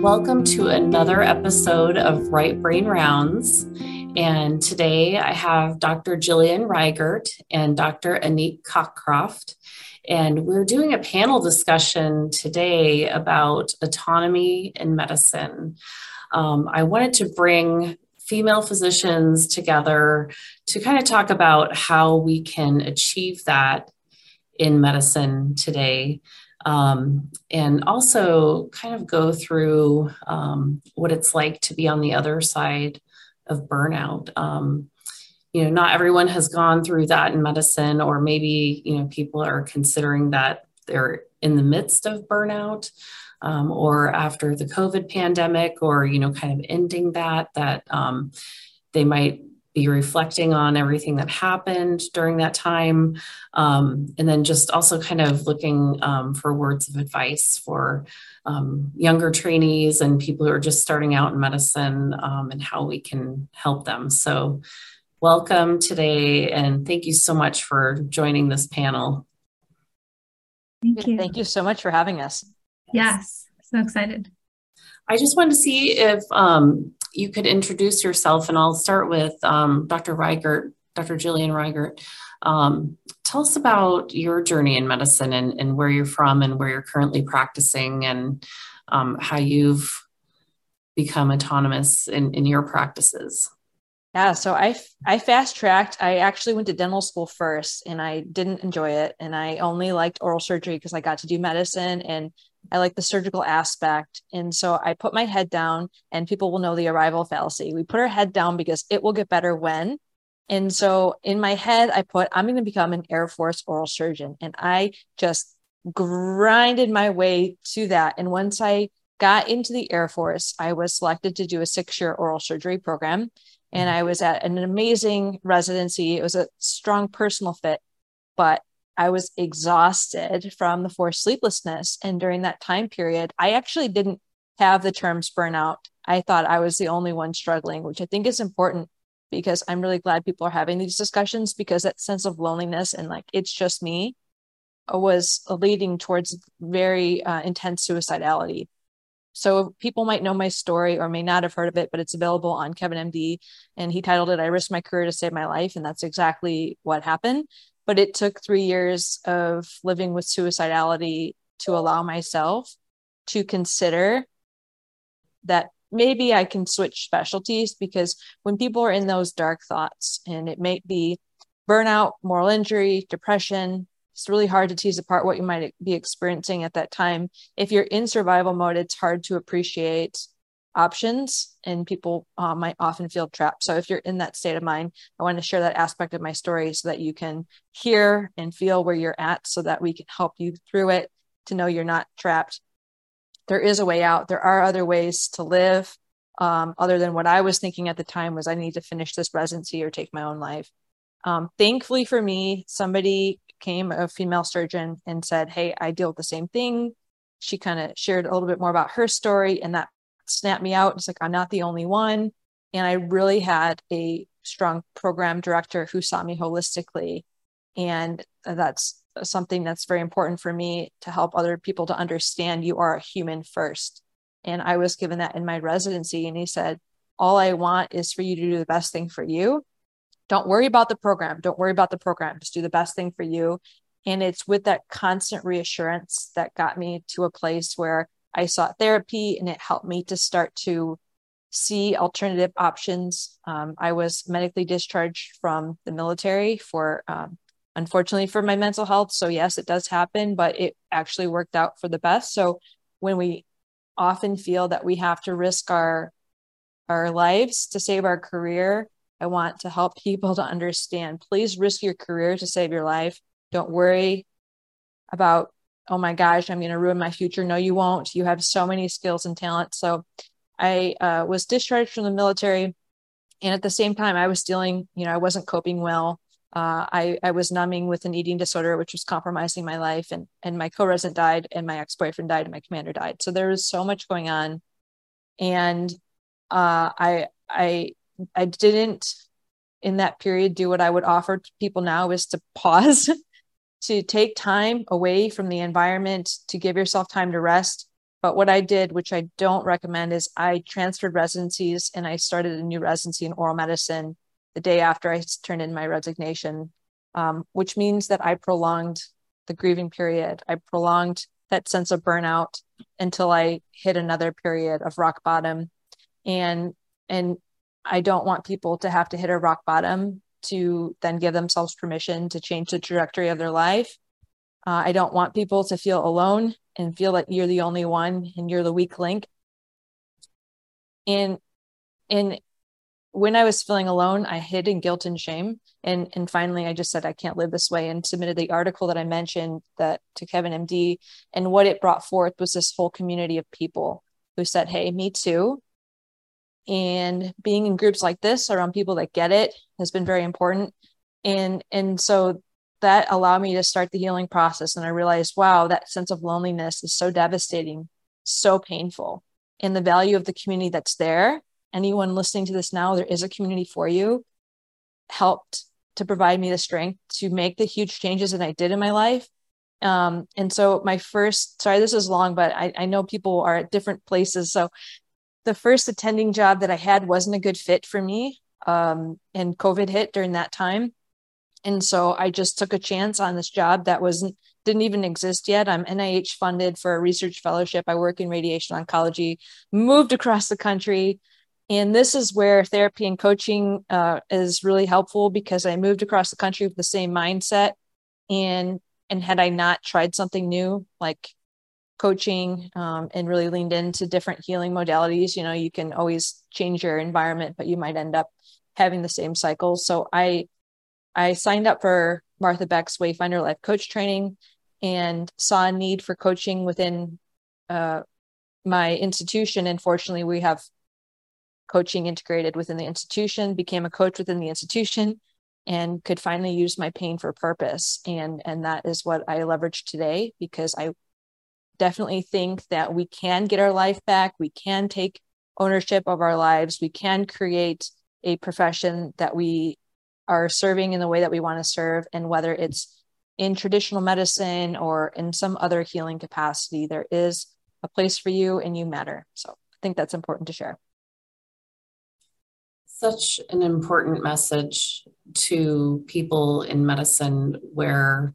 welcome to another episode of Right Brain Rounds. And today I have Dr. Jillian Rigert and Dr. Anik Cockroft. And we're doing a panel discussion today about autonomy in medicine. Um, I wanted to bring female physicians together to kind of talk about how we can achieve that in medicine today. Um, and also kind of go through um, what it's like to be on the other side of burnout. Um, you know, not everyone has gone through that in medicine, or maybe, you know, people are considering that they're in the midst of burnout. Um, or after the COVID pandemic, or you know, kind of ending that, that um, they might be reflecting on everything that happened during that time. Um, and then just also kind of looking um, for words of advice for um, younger trainees and people who are just starting out in medicine um, and how we can help them. So, welcome today and thank you so much for joining this panel. Thank you. Thank you so much for having us. Yes, so excited. I just wanted to see if um, you could introduce yourself, and I'll start with um, Dr. Rigert, Dr. Jillian Rigert. Um, tell us about your journey in medicine and, and, where you're from and where you're currently practicing and um, how you've become autonomous in, in your practices. Yeah, so I I fast tracked. I actually went to dental school first, and I didn't enjoy it. And I only liked oral surgery because I got to do medicine and I like the surgical aspect. And so I put my head down, and people will know the arrival fallacy. We put our head down because it will get better when. And so in my head, I put, I'm going to become an Air Force oral surgeon. And I just grinded my way to that. And once I got into the Air Force, I was selected to do a six year oral surgery program. And mm-hmm. I was at an amazing residency. It was a strong personal fit, but I was exhausted from the forced sleeplessness. And during that time period, I actually didn't have the terms burnout. I thought I was the only one struggling, which I think is important because I'm really glad people are having these discussions because that sense of loneliness and like it's just me was leading towards very uh, intense suicidality. So people might know my story or may not have heard of it, but it's available on Kevin MD. And he titled it, I Risked My Career to Save My Life. And that's exactly what happened but it took three years of living with suicidality to allow myself to consider that maybe I can switch specialties because when people are in those dark thoughts and it may be burnout, moral injury, depression, it's really hard to tease apart what you might be experiencing at that time. If you're in survival mode, it's hard to appreciate options and people uh, might often feel trapped. So if you're in that state of mind, I want to share that aspect of my story so that you can hear and feel where you're at so that we can help you through it to know you're not trapped. There is a way out. There are other ways to live um, other than what I was thinking at the time was I need to finish this residency or take my own life. Um, thankfully for me, somebody came, a female surgeon, and said, Hey, I deal with the same thing. She kind of shared a little bit more about her story, and that snapped me out. It's like, I'm not the only one. And I really had a strong program director who saw me holistically. And that's something that's very important for me to help other people to understand you are a human first. And I was given that in my residency. And he said, All I want is for you to do the best thing for you. Don't worry about the program. Don't worry about the program. Just do the best thing for you. And it's with that constant reassurance that got me to a place where I sought therapy and it helped me to start to see alternative options. Um, I was medically discharged from the military for, um, unfortunately, for my mental health. So, yes, it does happen, but it actually worked out for the best. So, when we often feel that we have to risk our our lives to save our career, I want to help people to understand please risk your career to save your life. Don't worry about oh my gosh, I'm going to ruin my future. No, you won't. You have so many skills and talents. So I uh, was discharged from the military. And at the same time, I was dealing, you know, I wasn't coping well. Uh, I, I was numbing with an eating disorder, which was compromising my life. And, and my co resident died, and my ex boyfriend died, and my commander died. So there was so much going on. And uh, I, I, I didn't in that period do what I would offer to people now is to pause to take time away from the environment, to give yourself time to rest. But what I did, which I don't recommend, is I transferred residencies and I started a new residency in oral medicine the day after I turned in my resignation, um, which means that I prolonged the grieving period. I prolonged that sense of burnout until I hit another period of rock bottom. And and I don't want people to have to hit a rock bottom to then give themselves permission to change the trajectory of their life. Uh, I don't want people to feel alone and feel that you're the only one and you're the weak link. And and when I was feeling alone, I hid in guilt and shame. And and finally I just said I can't live this way and submitted the article that I mentioned that to Kevin MD. And what it brought forth was this whole community of people who said, Hey, me too. And being in groups like this around people that get it has been very important. And and so that allowed me to start the healing process. And I realized, wow, that sense of loneliness is so devastating, so painful. And the value of the community that's there, anyone listening to this now, there is a community for you, helped to provide me the strength to make the huge changes that I did in my life. Um, and so my first, sorry, this is long, but I, I know people are at different places. So the first attending job that I had wasn't a good fit for me. Um, and COVID hit during that time and so I just took a chance on this job that wasn't didn't even exist yet. I'm NIH funded for a research fellowship. I work in radiation oncology, moved across the country. And this is where therapy and coaching uh, is really helpful because I moved across the country with the same mindset. And and had I not tried something new like coaching um, and really leaned into different healing modalities, you know, you can always change your environment, but you might end up having the same cycles. So I I signed up for Martha Beck's Wayfinder Life Coach training and saw a need for coaching within uh, my institution. And fortunately, we have coaching integrated within the institution, became a coach within the institution, and could finally use my pain for purpose. And, and that is what I leverage today because I definitely think that we can get our life back. We can take ownership of our lives. We can create a profession that we are serving in the way that we want to serve and whether it's in traditional medicine or in some other healing capacity there is a place for you and you matter so i think that's important to share such an important message to people in medicine where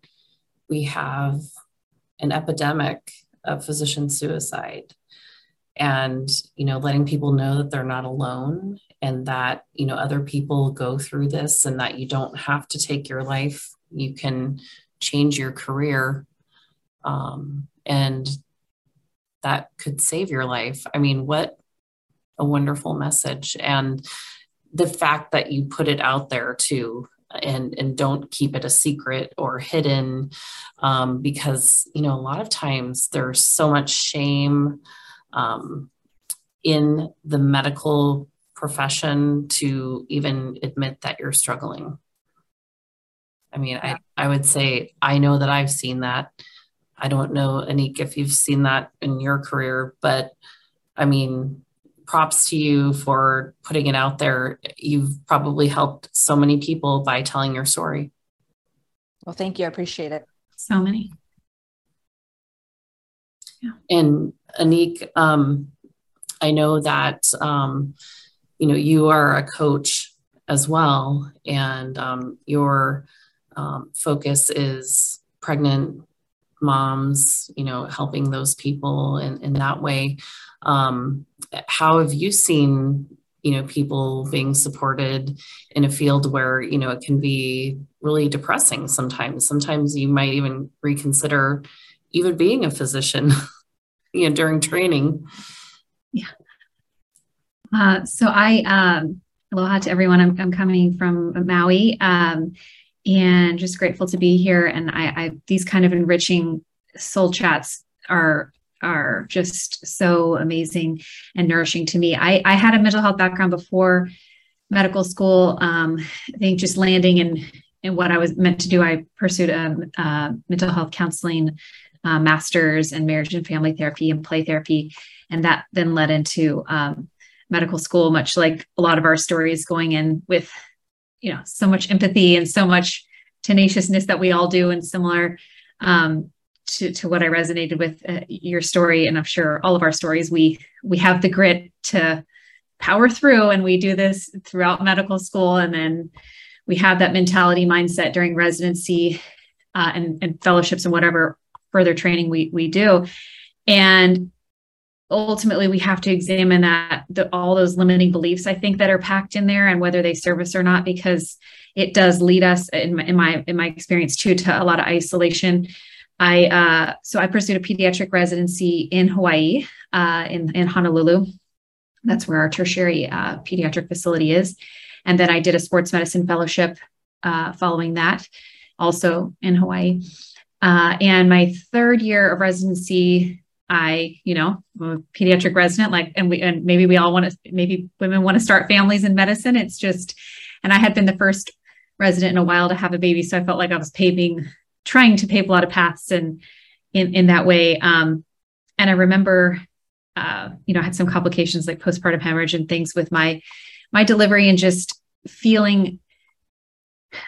we have an epidemic of physician suicide. And you know letting people know that they're not alone and that you know other people go through this and that you don't have to take your life. You can change your career um, and that could save your life. I mean what a wonderful message. And the fact that you put it out there too and and don't keep it a secret or hidden um, because you know a lot of times there's so much shame um, in the medical profession to even admit that you're struggling. I mean. I, I would say I know that I've seen that. I don't know, Anik, if you've seen that in your career, but I mean, props to you for putting it out there. You've probably helped so many people by telling your story. Well, thank you. I appreciate it. So many. Yeah. And Anik, um, I know that um, you know you are a coach as well and um, your um, focus is pregnant moms you know helping those people in, in that way um, how have you seen you know people being supported in a field where you know it can be really depressing sometimes sometimes you might even reconsider even being a physician you know during training yeah uh, so I, um, aloha to everyone. I'm, I'm coming from Maui um, and just grateful to be here. And I, I, these kind of enriching soul chats are are just so amazing and nourishing to me. I, I had a mental health background before medical school. Um, I think just landing in in what I was meant to do, I pursued a, a mental health counseling uh, master's in marriage and family therapy and play therapy, and that then led into um, medical school, much like a lot of our stories going in with, you know, so much empathy and so much tenaciousness that we all do and similar. Um, to, to what I resonated with uh, your story, and I'm sure all of our stories, we we have the grit to power through, and we do this throughout medical school, and then we have that mentality mindset during residency uh, and, and fellowships and whatever further training we we do, and ultimately we have to examine that the, all those limiting beliefs i think that are packed in there and whether they serve us or not because it does lead us in my in my, in my experience too to a lot of isolation i uh, so i pursued a pediatric residency in hawaii uh, in, in honolulu that's where our tertiary uh, pediatric facility is and then i did a sports medicine fellowship uh, following that also in hawaii uh, and my third year of residency I, you know, I'm a pediatric resident, like, and we, and maybe we all want to, maybe women want to start families in medicine. It's just, and I had been the first resident in a while to have a baby. So I felt like I was paving, trying to pave a lot of paths and in, in that way. Um, and I remember, uh, you know, I had some complications like postpartum hemorrhage and things with my, my delivery and just feeling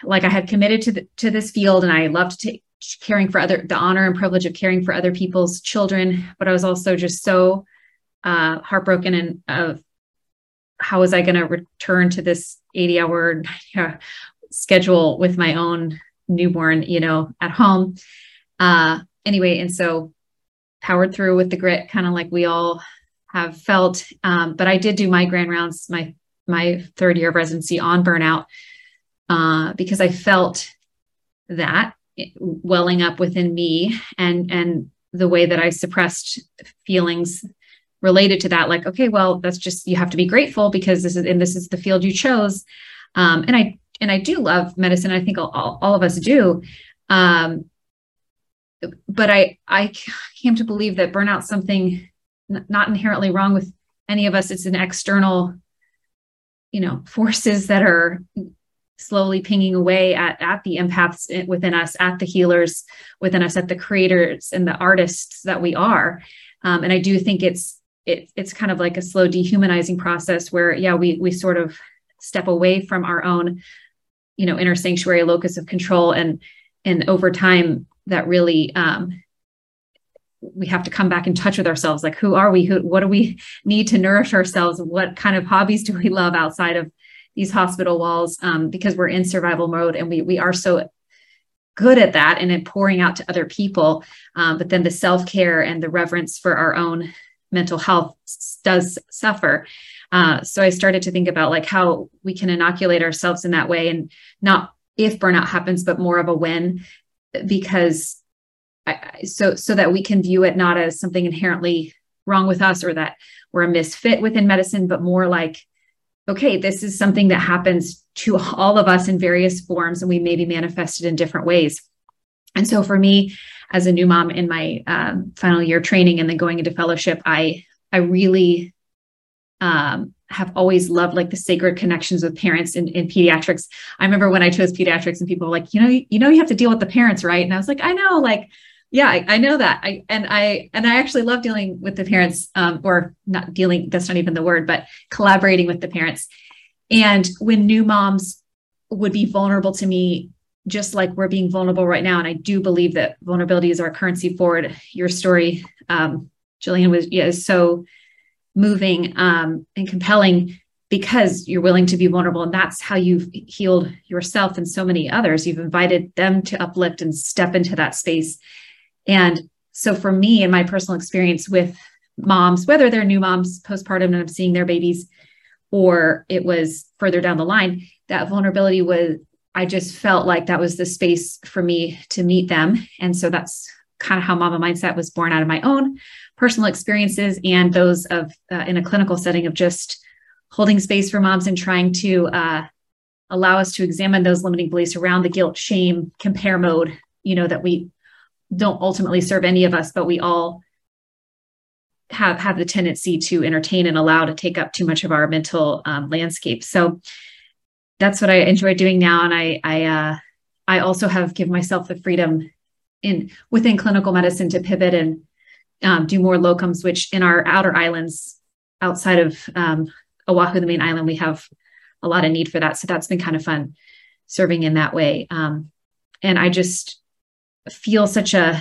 like I had committed to the, to this field and I loved to caring for other the honor and privilege of caring for other people's children but i was also just so uh, heartbroken and of how was i going to return to this 80 hour schedule with my own newborn you know at home. Uh anyway and so powered through with the grit kind of like we all have felt. Um, but i did do my grand rounds my my third year of residency on burnout uh, because i felt that welling up within me and and the way that I suppressed feelings related to that like okay well that's just you have to be grateful because this is and this is the field you chose. Um, and I and I do love medicine I think all, all of us do um, but I I came to believe that burnout something not inherently wrong with any of us it's an external you know forces that are slowly pinging away at, at the empaths within us, at the healers within us, at the creators and the artists that we are. Um, and I do think it's it, it's kind of like a slow dehumanizing process where, yeah, we we sort of step away from our own, you know, inner sanctuary locus of control, and and over time that really um, we have to come back in touch with ourselves like who are we who what do we need to nourish ourselves what kind of hobbies do we love outside of these hospital walls um, because we're in survival mode and we we are so good at that and in pouring out to other people. Um, but then the self care and the reverence for our own mental health does suffer. Uh, so I started to think about like how we can inoculate ourselves in that way and not if burnout happens, but more of a when, because I, so so that we can view it not as something inherently wrong with us or that we're a misfit within medicine, but more like okay, this is something that happens to all of us in various forms, and we may be manifested in different ways. And so for me, as a new mom in my um, final year training and then going into fellowship, I I really um, have always loved like the sacred connections with parents in, in pediatrics. I remember when I chose pediatrics and people were like, you know, you, know, you have to deal with the parents, right? And I was like, I know, like yeah I, I, know that i and i and i actually love dealing with the parents um, or not dealing that's not even the word but collaborating with the parents and when new moms would be vulnerable to me just like we're being vulnerable right now and i do believe that vulnerability is our currency forward your story um, jillian was yeah, is so moving um, and compelling because you're willing to be vulnerable. And that's how you've healed yourself and so many others. You've invited them to uplift and step into that space. And so for me and my personal experience with moms, whether they're new moms postpartum and I'm seeing their babies, or it was further down the line, that vulnerability was, I just felt like that was the space for me to meet them. And so that's kind of how Mama Mindset was born out of my own personal experiences and those of uh, in a clinical setting of just holding space for moms and trying to uh, allow us to examine those limiting beliefs around the guilt, shame, compare mode, you know, that we don't ultimately serve any of us, but we all have have the tendency to entertain and allow to take up too much of our mental um, landscape. So that's what I enjoy doing now, and I I uh, I also have given myself the freedom in within clinical medicine to pivot and um, do more locums, which in our outer islands outside of um, Oahu, the main island, we have a lot of need for that. So that's been kind of fun serving in that way. Um, and I just feel such a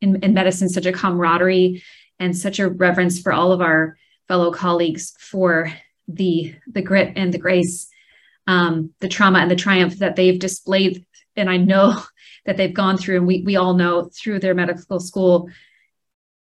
in, in medicine such a camaraderie and such a reverence for all of our fellow colleagues for the the grit and the grace um, the trauma and the triumph that they've displayed and i know that they've gone through and we, we all know through their medical school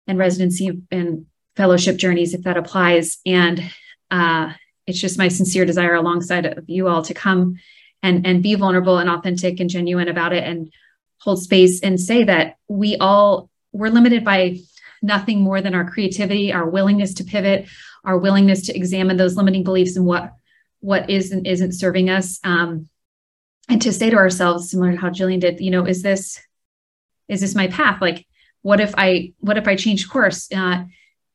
and residency and fellowship journeys if that applies. And uh, it's just my sincere desire alongside of you all to come and and be vulnerable and authentic and genuine about it and hold space and say that we all we're limited by nothing more than our creativity our willingness to pivot our willingness to examine those limiting beliefs and what what is and isn't serving us. Um, and to say to ourselves similar to how jillian did you know is this is this my path? Like what if i what if i change course? Uh,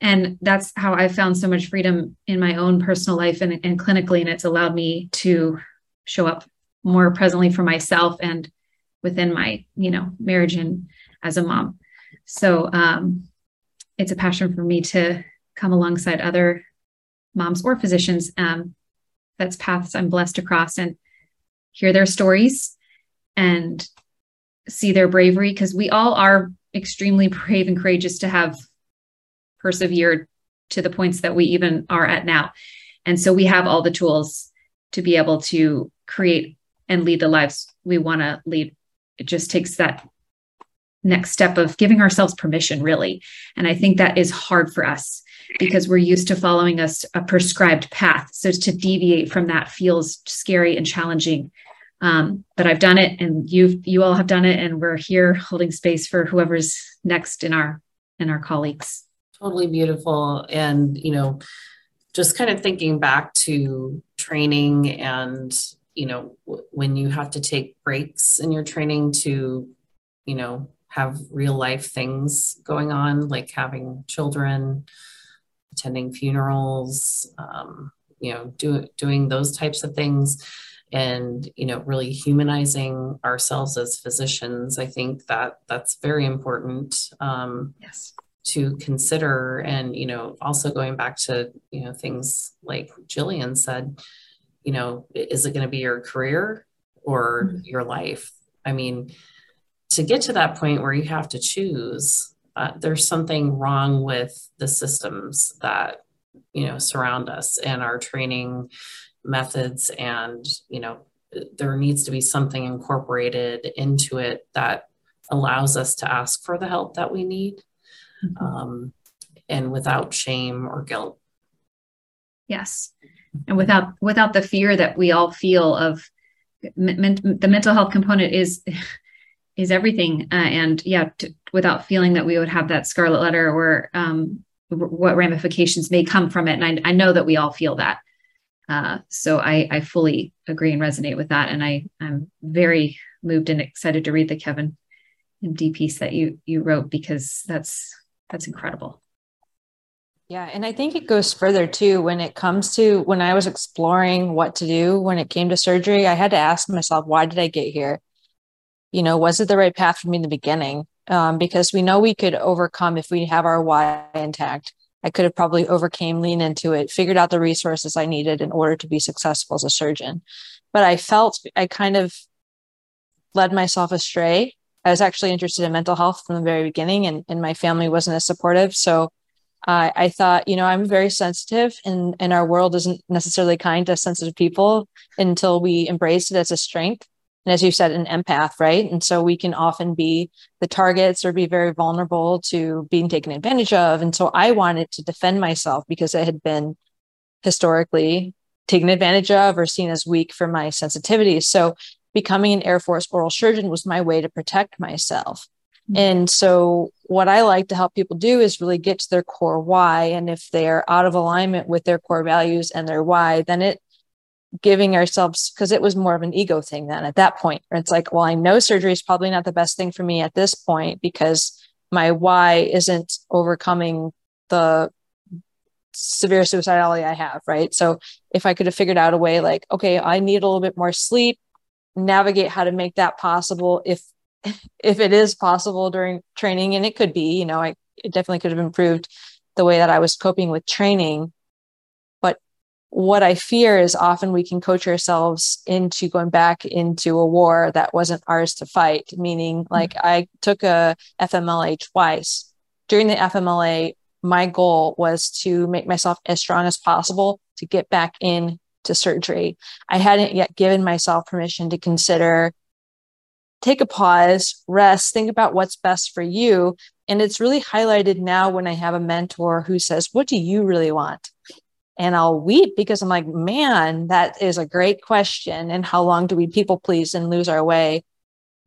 and that's how i found so much freedom in my own personal life and, and clinically and it's allowed me to show up more presently for myself and within my you know marriage and as a mom. So um, it's a passion for me to come alongside other moms or physicians um, that's paths i'm blessed to cross and hear their stories and see their bravery because we all are extremely brave and courageous to have persevered to the points that we even are at now. And so we have all the tools to be able to create and lead the lives we want to lead. It just takes that next step of giving ourselves permission really. And i think that is hard for us because we're used to following us a prescribed path. So to deviate from that feels scary and challenging um, but i've done it and you you all have done it and we're here holding space for whoever's next in our in our colleagues. Totally beautiful. And you know just kind of thinking back to training and you know w- when you have to take breaks in your training to you know have real life things going on like having children attending funerals um, you know do, doing those types of things and you know really humanizing ourselves as physicians i think that that's very important um, yes to consider and you know also going back to you know things like jillian said you know, is it going to be your career or mm-hmm. your life? I mean, to get to that point where you have to choose, uh, there's something wrong with the systems that, you know, surround us and our training methods. And, you know, there needs to be something incorporated into it that allows us to ask for the help that we need mm-hmm. um, and without shame or guilt. Yes and without without the fear that we all feel of men, the mental health component is is everything uh, and yeah to, without feeling that we would have that scarlet letter or um, what ramifications may come from it and I, I know that we all feel that uh, so I, I fully agree and resonate with that and I I'm very moved and excited to read the Kevin MD piece that you you wrote because that's that's incredible yeah, and I think it goes further too when it comes to when I was exploring what to do when it came to surgery, I had to ask myself, why did I get here? You know, was it the right path for me in the beginning? Um, because we know we could overcome if we have our why intact. I could have probably overcame, lean into it, figured out the resources I needed in order to be successful as a surgeon. But I felt I kind of led myself astray. I was actually interested in mental health from the very beginning, and, and my family wasn't as supportive. So I thought, you know, I'm very sensitive, and and our world isn't necessarily kind to sensitive people until we embrace it as a strength. And as you said, an empath, right? And so we can often be the targets or be very vulnerable to being taken advantage of. And so I wanted to defend myself because I had been historically taken advantage of or seen as weak for my sensitivity. So becoming an Air Force oral surgeon was my way to protect myself. Mm-hmm. And so, what I like to help people do is really get to their core why. And if they're out of alignment with their core values and their why, then it giving ourselves, because it was more of an ego thing then at that point, it's like, well, I know surgery is probably not the best thing for me at this point because my why isn't overcoming the severe suicidality I have, right? So, if I could have figured out a way like, okay, I need a little bit more sleep, navigate how to make that possible if if it is possible during training, and it could be, you know, I it definitely could have improved the way that I was coping with training. What I fear is often we can coach ourselves into going back into a war that wasn't ours to fight. Meaning, mm-hmm. like I took a FMLA twice. During the FMLA, my goal was to make myself as strong as possible to get back in to surgery. I hadn't yet given myself permission to consider take a pause, rest, think about what's best for you. And it's really highlighted now when I have a mentor who says, What do you really want? And I'll weep because I'm like, man, that is a great question. And how long do we people please and lose our way?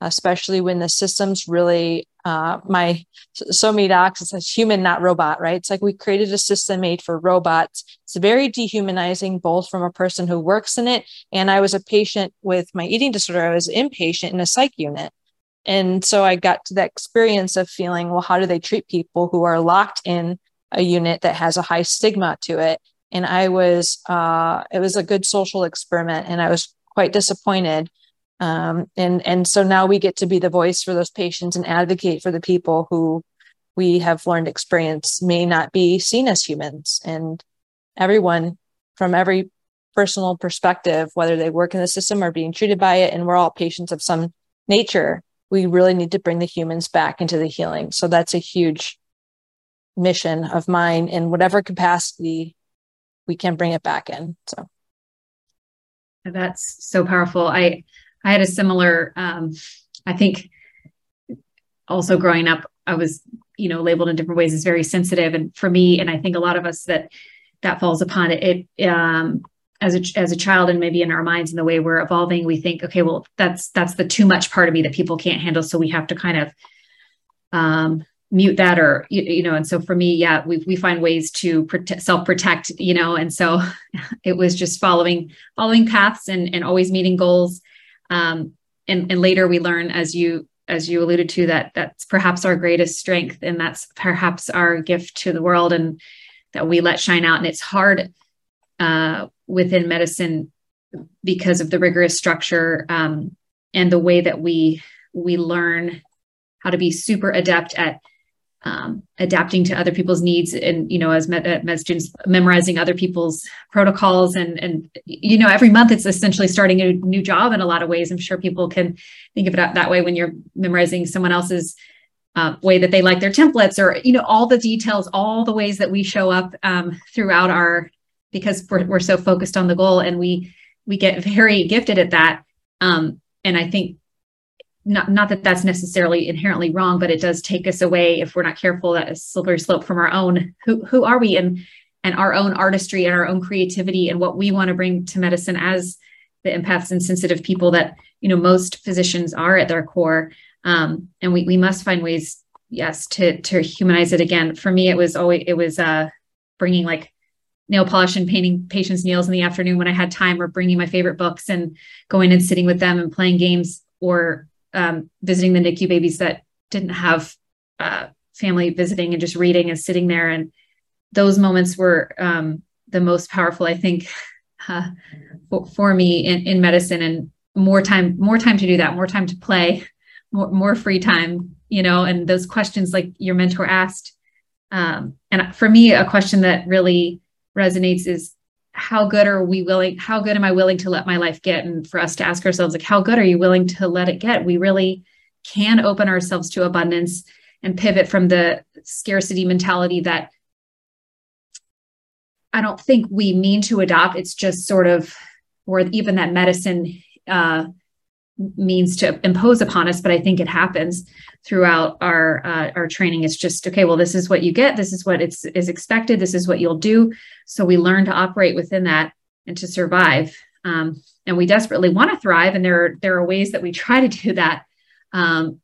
Especially when the system's really, uh, my so many docs, it says human, not robot, right? It's like we created a system made for robots. It's very dehumanizing, both from a person who works in it. And I was a patient with my eating disorder. I was inpatient in a psych unit. And so I got to that experience of feeling, well, how do they treat people who are locked in a unit that has a high stigma to it? And I was uh, it was a good social experiment, and I was quite disappointed. Um, and and so now we get to be the voice for those patients and advocate for the people who we have learned experience may not be seen as humans, and everyone from every personal perspective, whether they work in the system or being treated by it, and we're all patients of some nature. We really need to bring the humans back into the healing. So that's a huge mission of mine in whatever capacity we can bring it back in. So that's so powerful. I I had a similar um I think also growing up I was you know labeled in different ways as very sensitive and for me and I think a lot of us that that falls upon it it um as a as a child and maybe in our minds and the way we're evolving we think okay well that's that's the too much part of me that people can't handle so we have to kind of um mute that or you, you, know and so for me yeah we, we find ways to protect, self protect you know and so it was just following following paths and and always meeting goals. Um and and later we learn as you as you alluded to that that's perhaps our greatest strength and that's perhaps our gift to the world and that we let shine out. And it's hard uh within medicine because of the rigorous structure um and the way that we we learn how to be super adept at um, adapting to other people's needs and you know as med, med students memorizing other people's protocols and and you know every month it's essentially starting a new job in a lot of ways. I'm sure people can think of it that way when you're memorizing someone else's uh, way that they like their templates or you know all the details all the ways that we show up um, throughout our because we're, we're so focused on the goal and we we get very gifted at that. Um, and i think not not that that's necessarily inherently wrong, but it does take us away if we're not careful that a slippery slope from our own who who are we and and our own artistry and our own creativity and what we want to bring to medicine as the empaths and sensitive people that you know most physicians are at their core. Um, and we we must find ways yes to to humanize it again. For me it was always it was uh bringing like nail polish and painting patients nails in the afternoon when i had time or bringing my favorite books and going and sitting with them and playing games or um, visiting the NICU babies that didn't have uh, family visiting and just reading and sitting there. And those moments were um, the most powerful, I think, uh, for, for, me in, in medicine and more time, more time to do that, more time to play, more, more free time, you know, and those questions like your mentor asked. Um, and for me, a question that really resonates is how good are we willing how good am i willing to let my life get? And for us to ask ourselves like how good are you willing to let it get? We really can open ourselves to abundance and pivot from the scarcity mentality that i don't think we mean to adopt. It's just sort of or even that medicine uh, means to impose upon us but i think it happens throughout our uh, our training. It's just okay well this is what you get. This is what it's is expected. This is what you'll do. So we learn to operate within that and to survive. Um, and we desperately want to thrive and there are there are ways that we try to do that. Um,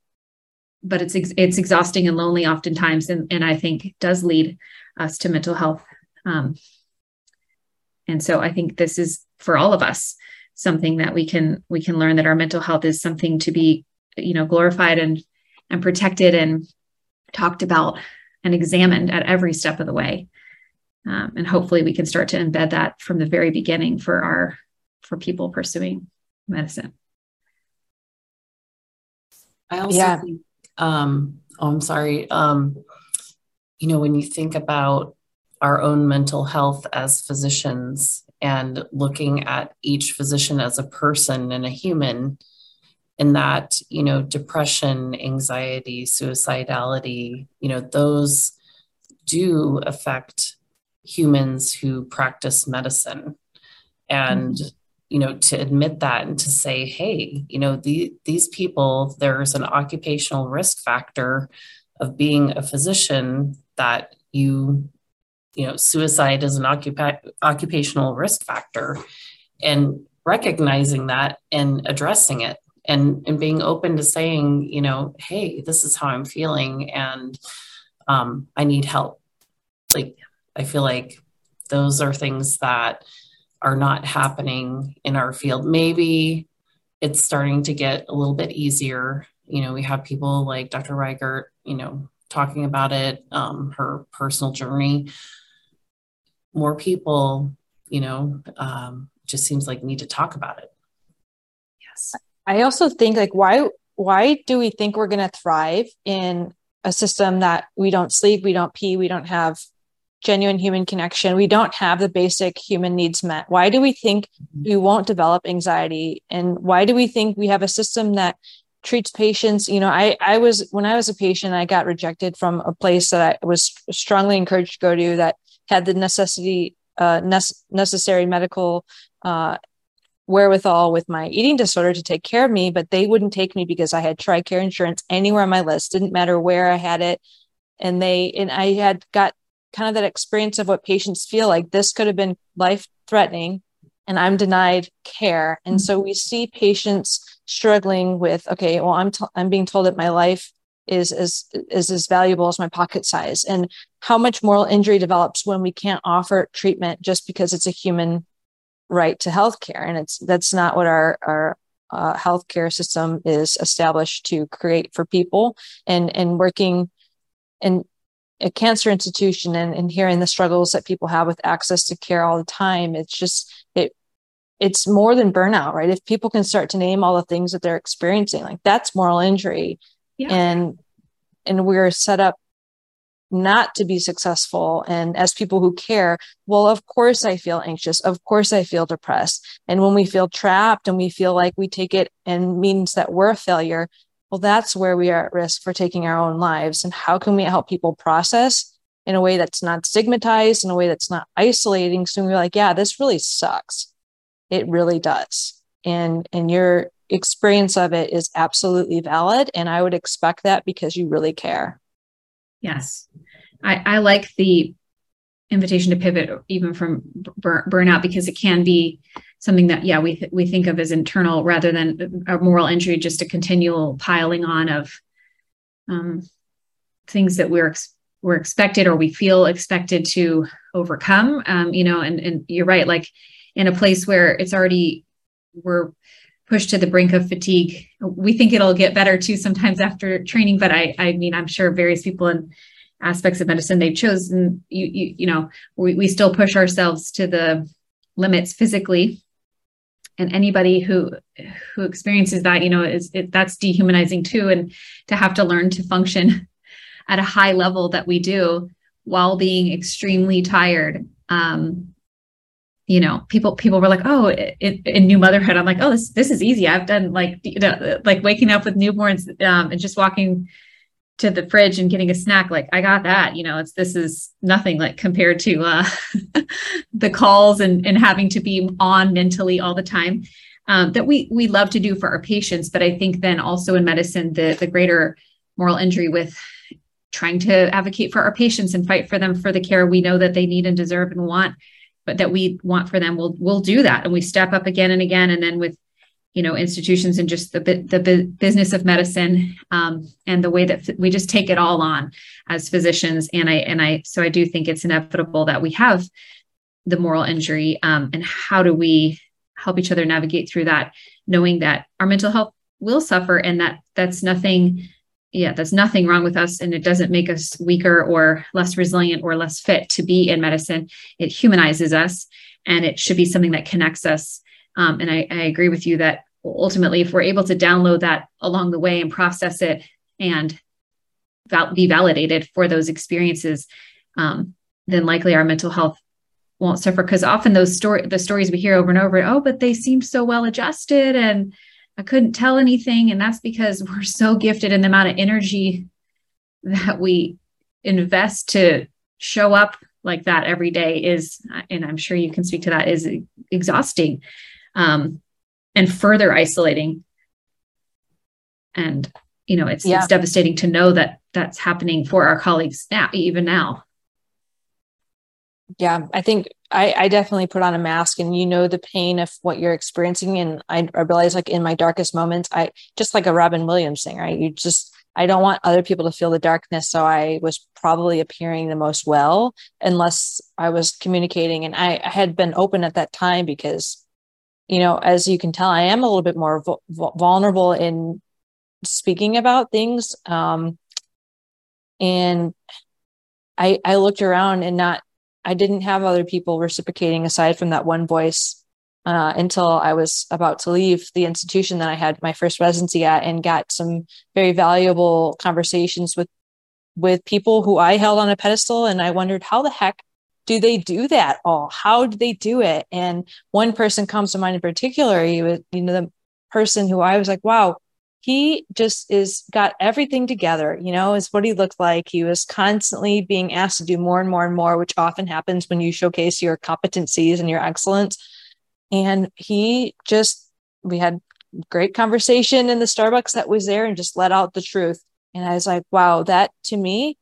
but it's it's exhausting and lonely oftentimes and, and i think does lead us to mental health. Um, and so i think this is for all of us something that we can we can learn that our mental health is something to be you know glorified and and protected and talked about and examined at every step of the way um, and hopefully we can start to embed that from the very beginning for our for people pursuing medicine i also yeah. think um oh i'm sorry um you know when you think about our own mental health as physicians and looking at each physician as a person and a human and that you know depression anxiety suicidality you know those do affect humans who practice medicine and mm-hmm. you know to admit that and to say hey you know the, these people there's an occupational risk factor of being a physician that you you know suicide is an occupa- occupational risk factor and recognizing that and addressing it and and being open to saying you know hey this is how i'm feeling and um, i need help. Like i feel like those are things that are not happening in our field. Maybe it's starting to get a little bit easier. You know we have people like dr Rigert you know talking about it um, her personal journey more people you know um, just seems like need to talk about it yes I also think like why why do we think we're going to thrive in a system that we don't sleep, we don't pee, we don't have genuine human connection, we don't have the basic human needs met? Why do we think mm-hmm. we won't develop anxiety and why do we think we have a system that treats patients you know i i was when i was a patient i got rejected from a place that i was strongly encouraged to go to that had the necessity uh, necessary medical uh, wherewithal with my eating disorder to take care of me, but they wouldn't take me because I had TRICARE insurance anywhere on my list. Didn't matter where I had it. And they, and I had got kind of that experience of what patients feel like this could have been life threatening and I'm denied care. And mm-hmm. so we see patients struggling with, okay, well, I'm, t- I'm being told that my life is as is as valuable as my pocket size and how much moral injury develops when we can't offer treatment just because it's a human right to healthcare, and it's that's not what our our uh, healthcare system is established to create for people. And and working in a cancer institution and, and hearing the struggles that people have with access to care all the time, it's just it it's more than burnout, right? If people can start to name all the things that they're experiencing, like that's moral injury. Yeah. And and we're set up not to be successful and as people who care well of course i feel anxious of course i feel depressed and when we feel trapped and we feel like we take it and means that we're a failure well that's where we are at risk for taking our own lives and how can we help people process in a way that's not stigmatized in a way that's not isolating so we're like yeah this really sucks it really does and and your experience of it is absolutely valid and i would expect that because you really care Yes. I, I like the invitation to pivot even from bur- burnout because it can be something that yeah we th- we think of as internal rather than a moral injury just a continual piling on of um, things that we're ex- we're expected or we feel expected to overcome um, you know and and you're right like in a place where it's already we're pushed to the brink of fatigue. We think it'll get better too sometimes after training, but I, I mean, I'm sure various people in aspects of medicine they've chosen, you, you, you know, we, we still push ourselves to the limits physically. And anybody who who experiences that, you know, is it, that's dehumanizing too. And to have to learn to function at a high level that we do while being extremely tired um, you know, people people were like, oh, in, in, new motherhood, I'm like, oh, this this is easy. I've done like you know, like waking up with newborns um, and just walking to the fridge and getting a snack. Like I got that. You know, it's this is nothing like compared to uh, the calls and and having to be on mentally all the time. Um, that we we love to do for our patients, but I think then also in medicine, the the greater moral injury with trying to advocate for our patients and fight for them for the care we know that they need and deserve and want but that we want for them we'll we'll do that. And we step up again and again and then with you know institutions and just the the business of medicine um, and the way that we just take it all on as physicians. And i and i so i do think it's inevitable that we have the moral injury um, and how do we help each other navigate through that knowing that our mental health will suffer and that that's nothing yeah, there's nothing wrong with us and it doesn't make us weaker or less resilient or less fit to be in medicine. It humanizes us and it should be something that connects us. Um, and I, I agree with you that ultimately, if we're able to download that along the way and process it and val- be validated for those experiences, um, then likely our mental health won't suffer because often those story the stories we hear over and over oh but they seem so well adjusted and i couldn't tell anything and that's because we're so gifted in the amount of energy that we invest to show up like that every day is and i'm sure you can speak to that is exhausting um, and further isolating and you know it's, yeah. it's devastating to know that that's happening for our colleagues now even now yeah i think I, I definitely put on a mask and you know the pain of what you're experiencing. And I, I realize like in my darkest moments i just like a robin williams thing right? You just i don't want other people to feel the darkness. So i was probably appearing the most well unless i was communicating. And i, I had been open at that time because you know as you can tell i am a little bit more vulnerable in speaking about things. Um and i i looked around and not I didn't have other people reciprocating aside from that one voice uh, until I was about to leave the institution that I had my first residency at and got some very valuable conversations with with people who I held on a pedestal and I wondered how the heck do they do that all? How do they do it? And one person comes to mind in particular, he was, you know, the person who I was like, wow, he just is got everything together you know is what he looked like. He was constantly being asked to do more and more and more which often happens when you showcase your competencies and your excellence. And he just we had great conversation in the starbucks that was there and just let out the truth. And i was like wow that to me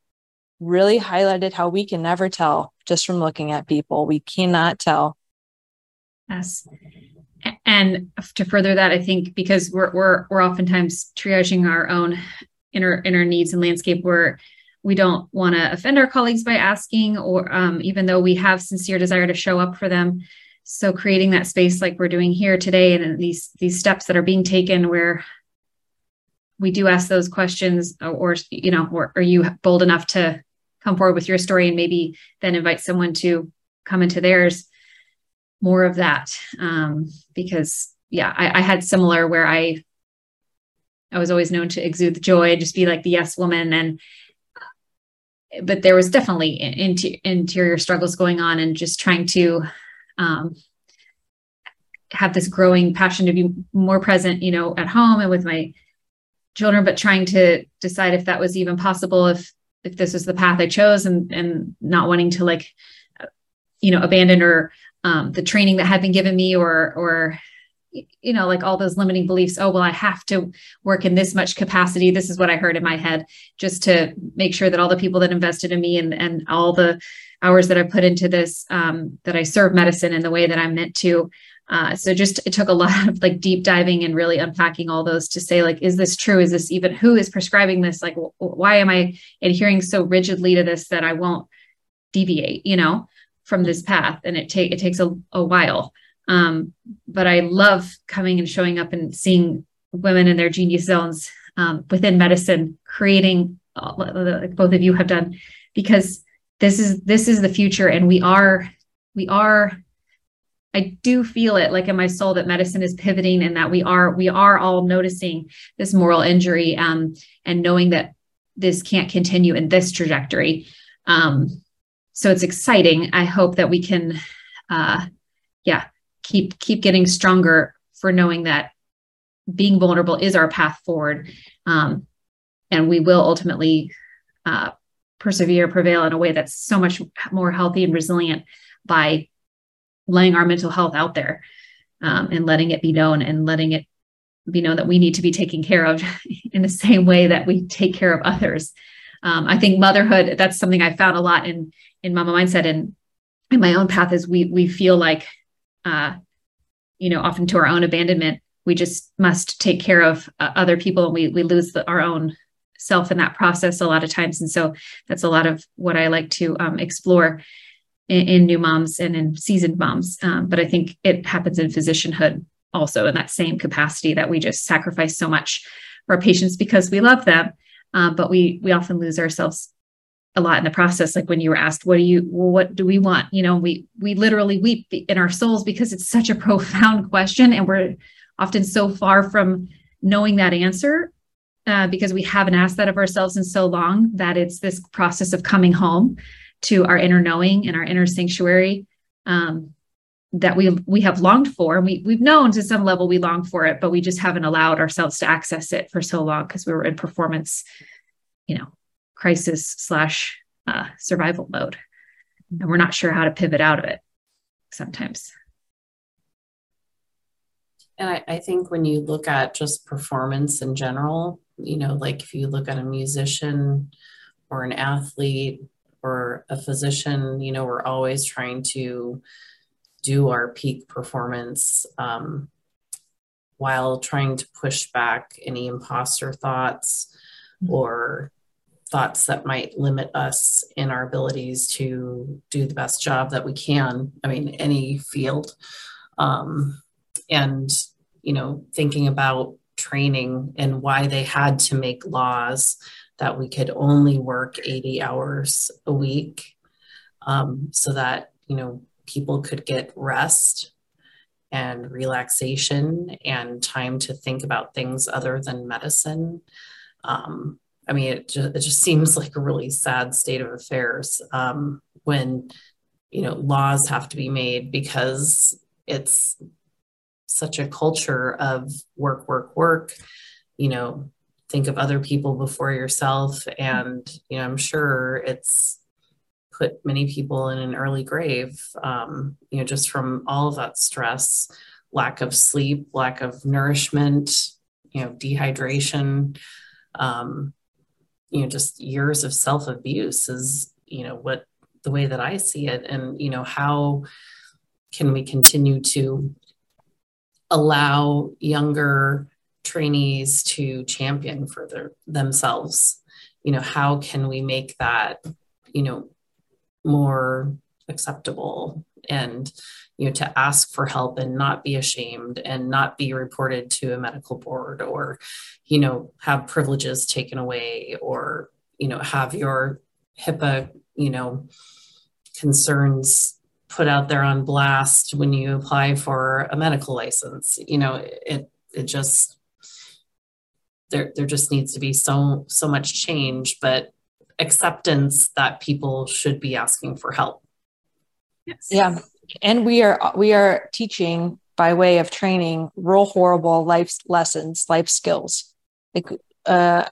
really highlighted how we can never tell just from looking at people. We cannot tell. Yes and to further that, I think because we're we're we're oftentimes triaging our own inner inner needs and landscape where we don't want to offend our colleagues by asking, or um, even though we have sincere desire to show up for them. So creating that space like we're doing here today, and these these steps that are being taken, where we do ask those questions, or, or you know, or are you bold enough to come forward with your story and maybe then invite someone to come into theirs more of that um, because yeah I, I, had similar where i i was always known to exude joy just be like the yes woman. And but there was definitely in, interior struggles going on and just trying to um, have this growing passion to be more present you know at home and with my children but trying to decide if that was even possible if if this was the path i chose and and not wanting to like you know abandon or um, the training that had been given me or or you know like all those limiting beliefs oh well i have to work in this much capacity. This is what i heard in my head just to make sure that all the people that invested in me and and all the hours that i put into this um, that i serve medicine in the way that i'm meant to. Uh, so just it took a lot of like deep diving and really unpacking all those to say like is this true? Is this even who is prescribing this? Like why am i adhering so rigidly to this that i won't deviate you know from this path and it take it takes a, a while. Um, but i love coming and showing up and seeing women in their genius zones um, within medicine creating uh, like both of you have done because this is this is the future and we are we are i do feel it like in my soul that medicine is pivoting and that we are we are all noticing this moral injury um, and knowing that this can't continue in this trajectory. Um, so it's exciting. I hope that we can, uh, yeah, keep keep getting stronger for knowing that being vulnerable is our path forward, um, and we will ultimately uh, persevere, prevail in a way that's so much more healthy and resilient by laying our mental health out there um, and letting it be known and letting it be known that we need to be taken care of in the same way that we take care of others. Um, I think motherhood, that's something I found a lot in in mama mindset and in my own path is we we feel like uh you know often to our own abandonment we just must take care of uh, other people and we we lose the, our own self in that process a lot of times. And so that's a lot of what i like to um, explore in, in, new moms and in seasoned moms. Um, but i think it happens in physicianhood also in that same capacity that we just sacrifice so much for our patients because we love them um, but we we often lose ourselves a lot in the process. Like when you were asked what do you what do we want? You know we we literally weep in our souls because it's such a profound question. And we're often so far from knowing that answer uh, because we haven't asked that of ourselves in so long that it's this process of coming home to our inner knowing and our inner sanctuary. Um, that we we have longed for and we we've known to some level we long for it but we just haven't allowed ourselves to access it for so long because we were in performance you know crisis slash uh, survival mode. And we're not sure how to pivot out of it sometimes. And I, I think when you look at just performance in general you know like if you look at a musician or an athlete or a physician you know we're always trying to do our peak performance um, while trying to push back any imposter thoughts mm-hmm. or thoughts that might limit us in our abilities to do the best job that we can. I mean, any field. Um, and, you know, thinking about training and why they had to make laws that we could only work 80 hours a week um, so that, you know, people could get rest and relaxation and time to think about things other than medicine. Um, I mean, it just, it just seems like a really sad state of affairs um, when, you know, laws have to be made because it's such a culture of work, work, work, you know, think of other people before yourself. And, you know, I'm sure it's put many people in an early grave, um, you know, just from all of that stress, lack of sleep, lack of nourishment, you know, dehydration, um, you know, just years of self abuse is, you know, what the way that I see it. And, you know, how can we continue to allow younger trainees to champion for their, themselves? You know, how can we make that, you know, more acceptable and you know to ask for help and not be ashamed and not be reported to a medical board or you know have privileges taken away or you know have your HIPAA you know concerns put out there on blast when you apply for a medical license. You know it it just there there just needs to be so so much change but acceptance that people should be asking for help. Yes. Yeah. And we are we are teaching by way of training real horrible life lessons, life skills. Like uh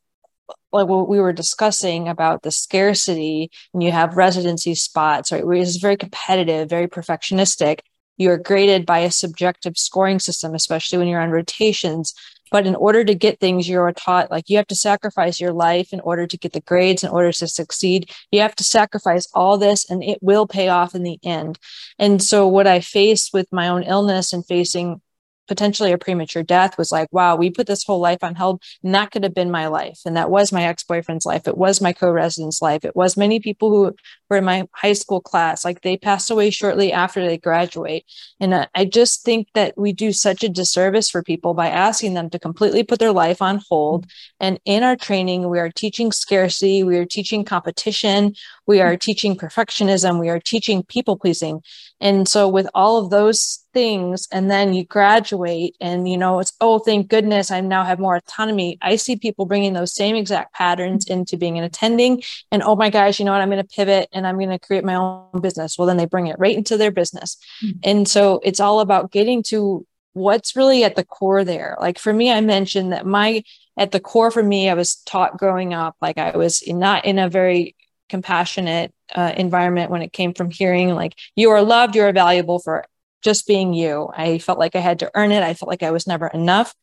like what we were discussing about the scarcity and you have residency spots, right? It's very competitive, very perfectionistic. You're graded by a subjective scoring system, especially when you're on rotations. But in order to get things, you're taught like you have to sacrifice your life in order to get the grades, in order to succeed. You have to sacrifice all this and it will pay off in the end. And so, what I faced with my own illness and facing potentially a premature death was like, wow, we put this whole life on hold. And that could have been my life. And that was my ex boyfriend's life. It was my co resident's life. It was many people who were in my high school class. Like they passed away shortly after they graduate. And I just think that we do such a disservice for people by asking them to completely put their life on hold. And in our training, we are teaching scarcity, we are teaching competition, we are teaching perfectionism, we are teaching people pleasing. And so, with all of those things, and then you graduate, and you know, it's, oh, thank goodness I now have more autonomy. I see people bringing those same exact patterns into being an attending, and oh my gosh, you know what, I'm going to pivot and I'm going to create my own business. Well, then they bring it right into their business. Mm-hmm. And so, it's all about getting to what's really at the core there. Like for me, I mentioned that my at the core for me, I was taught growing up, like I was not in a very compassionate uh, environment when it came from hearing like you are loved you are valuable for just being you. I felt like i had to earn it. I felt like i was never enough.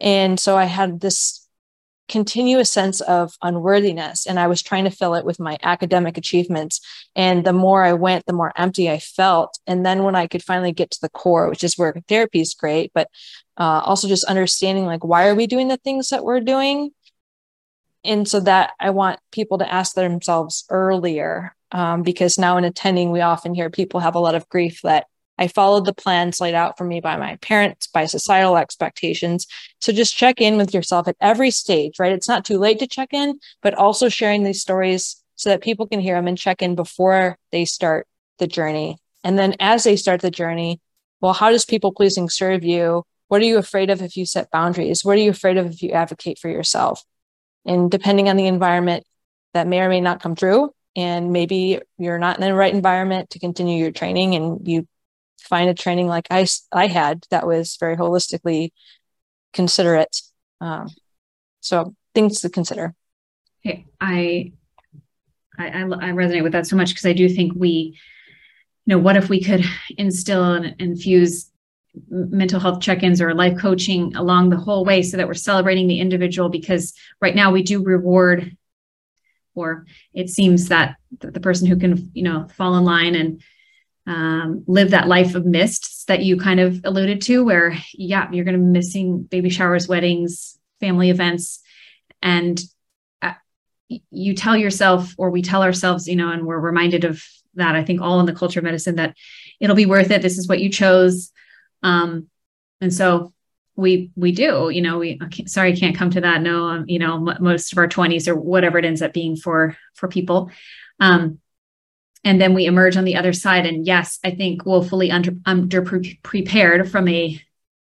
And so i had this continuous sense of unworthiness and i was trying to fill it with my academic achievements. And the more i went the more empty i felt. And then when i could finally get to the core which is where therapy is great but uh, also just understanding like why are we doing the things that we're doing? And so that I want people to ask themselves earlier um, because now in attending, we often hear people have a lot of grief that I followed the plans laid out for me by my parents, by societal expectations. So just check in with yourself at every stage, right? It's not too late to check in, but also sharing these stories so that people can hear them and check in before they start the journey. And then as they start the journey, well, how does people pleasing serve you? What are you afraid of if you set boundaries? What are you afraid of if you advocate for yourself? And depending on the environment, that may or may not come true. And maybe you're not in the right environment to continue your training and you find a training like I, I had that was very holistically considerate. Um, so things to consider. Hey, I, I, I resonate with that so much because I do think we, you know, what if we could instill and infuse mental health check-ins or life coaching along the whole way so that we're celebrating the individual because right now we do reward or it seems that the person who can you know fall in line and um, live that life of mists that you kind of alluded to where yeah you're going to be missing baby showers weddings family events. And uh, you tell yourself or we tell ourselves you know and we're reminded of that i think all in the culture of medicine that it'll be worth it. This is what you chose. Um, and so we we do you know we sorry I can't come to that. No um, you know m- most of our 20s or whatever it ends up being for for people. Um and then we emerge on the other side. And yes i think woefully under under pre- prepared from a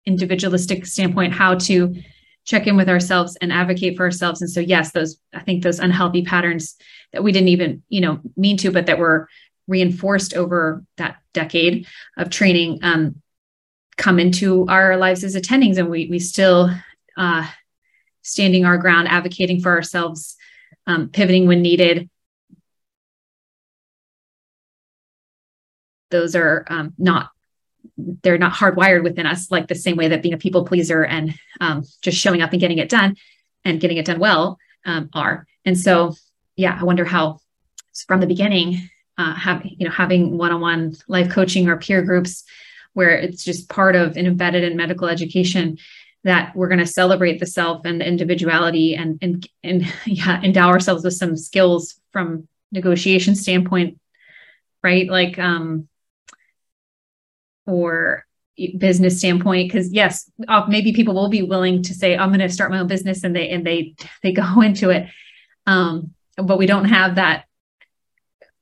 individualistic standpoint how to check in with ourselves and advocate for ourselves. And so yes those i think those unhealthy patterns that we didn't even you know mean to but that were reinforced over that decade of training um, come into our lives as attendings and we we still uh, standing our ground advocating for ourselves um, pivoting when needed. Those are um, not they're not hardwired within us like the same way that being a people pleaser and um, just showing up and getting it done and getting it done well um, are. And so yeah i wonder how from the beginning uh, have you know having one-on-one life coaching or peer groups where it's just part of and embedded in medical education that we're going to celebrate the self and the individuality and and and yeah endow ourselves with some skills from negotiation standpoint right? Like um or business standpoint because yes maybe people will be willing to say i'm going to start my own business and they and they they go into it. Um but we don't have that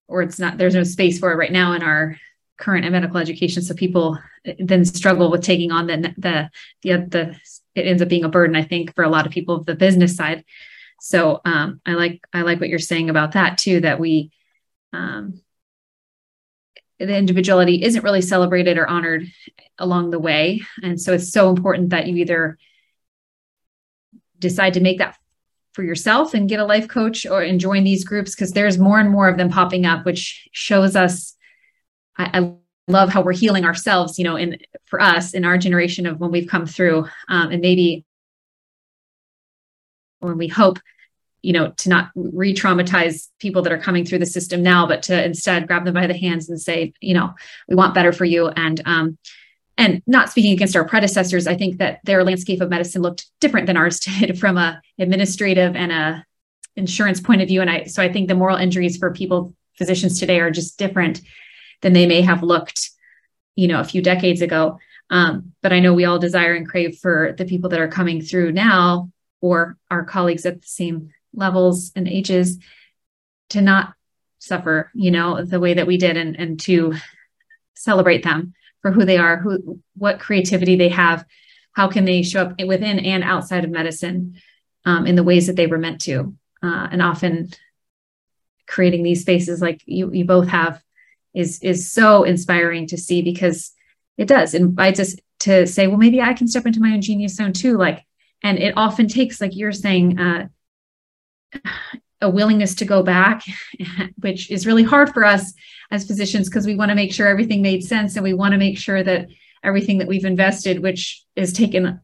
or it's not there's no space for it right now in our current and medical education. So people then struggle with taking on the the the, the it ends up being a burden, I think, for a lot of people of the business side. So um, I like I like what you're saying about that too. That we um, the individuality isn't really celebrated or honored along the way, and so it's so important that you either decide to make that for yourself and get a life coach or and join these groups because there's more and more of them popping up, which shows us I, I love how we're healing ourselves, you know, in for us in our generation of when we've come through, um, and maybe when we hope, you know, to not re-traumatize people that are coming through the system now, but to instead grab them by the hands and say, you know, we want better for you. And um, and not speaking against our predecessors, I think that their landscape of medicine looked different than ours did from a administrative and a insurance point of view. And I so I think the moral injuries for people physicians today are just different than they may have looked, you know, a few decades ago. Um, but I know we all desire and crave for the people that are coming through now or our colleagues at the same levels and ages to not suffer, you know, the way that we did and, and to celebrate them for who they are, who what creativity they have, how can they show up within and outside of medicine um, in the ways that they were meant to. Uh, and often creating these spaces like you you both have is is so inspiring to see because it does. Invites us to say well maybe i can step into my own genius zone too like and it often takes like you're saying uh, a willingness to go back which is really hard for us as physicians because we want to make sure everything made sense and we want to make sure that everything that we've invested which has taken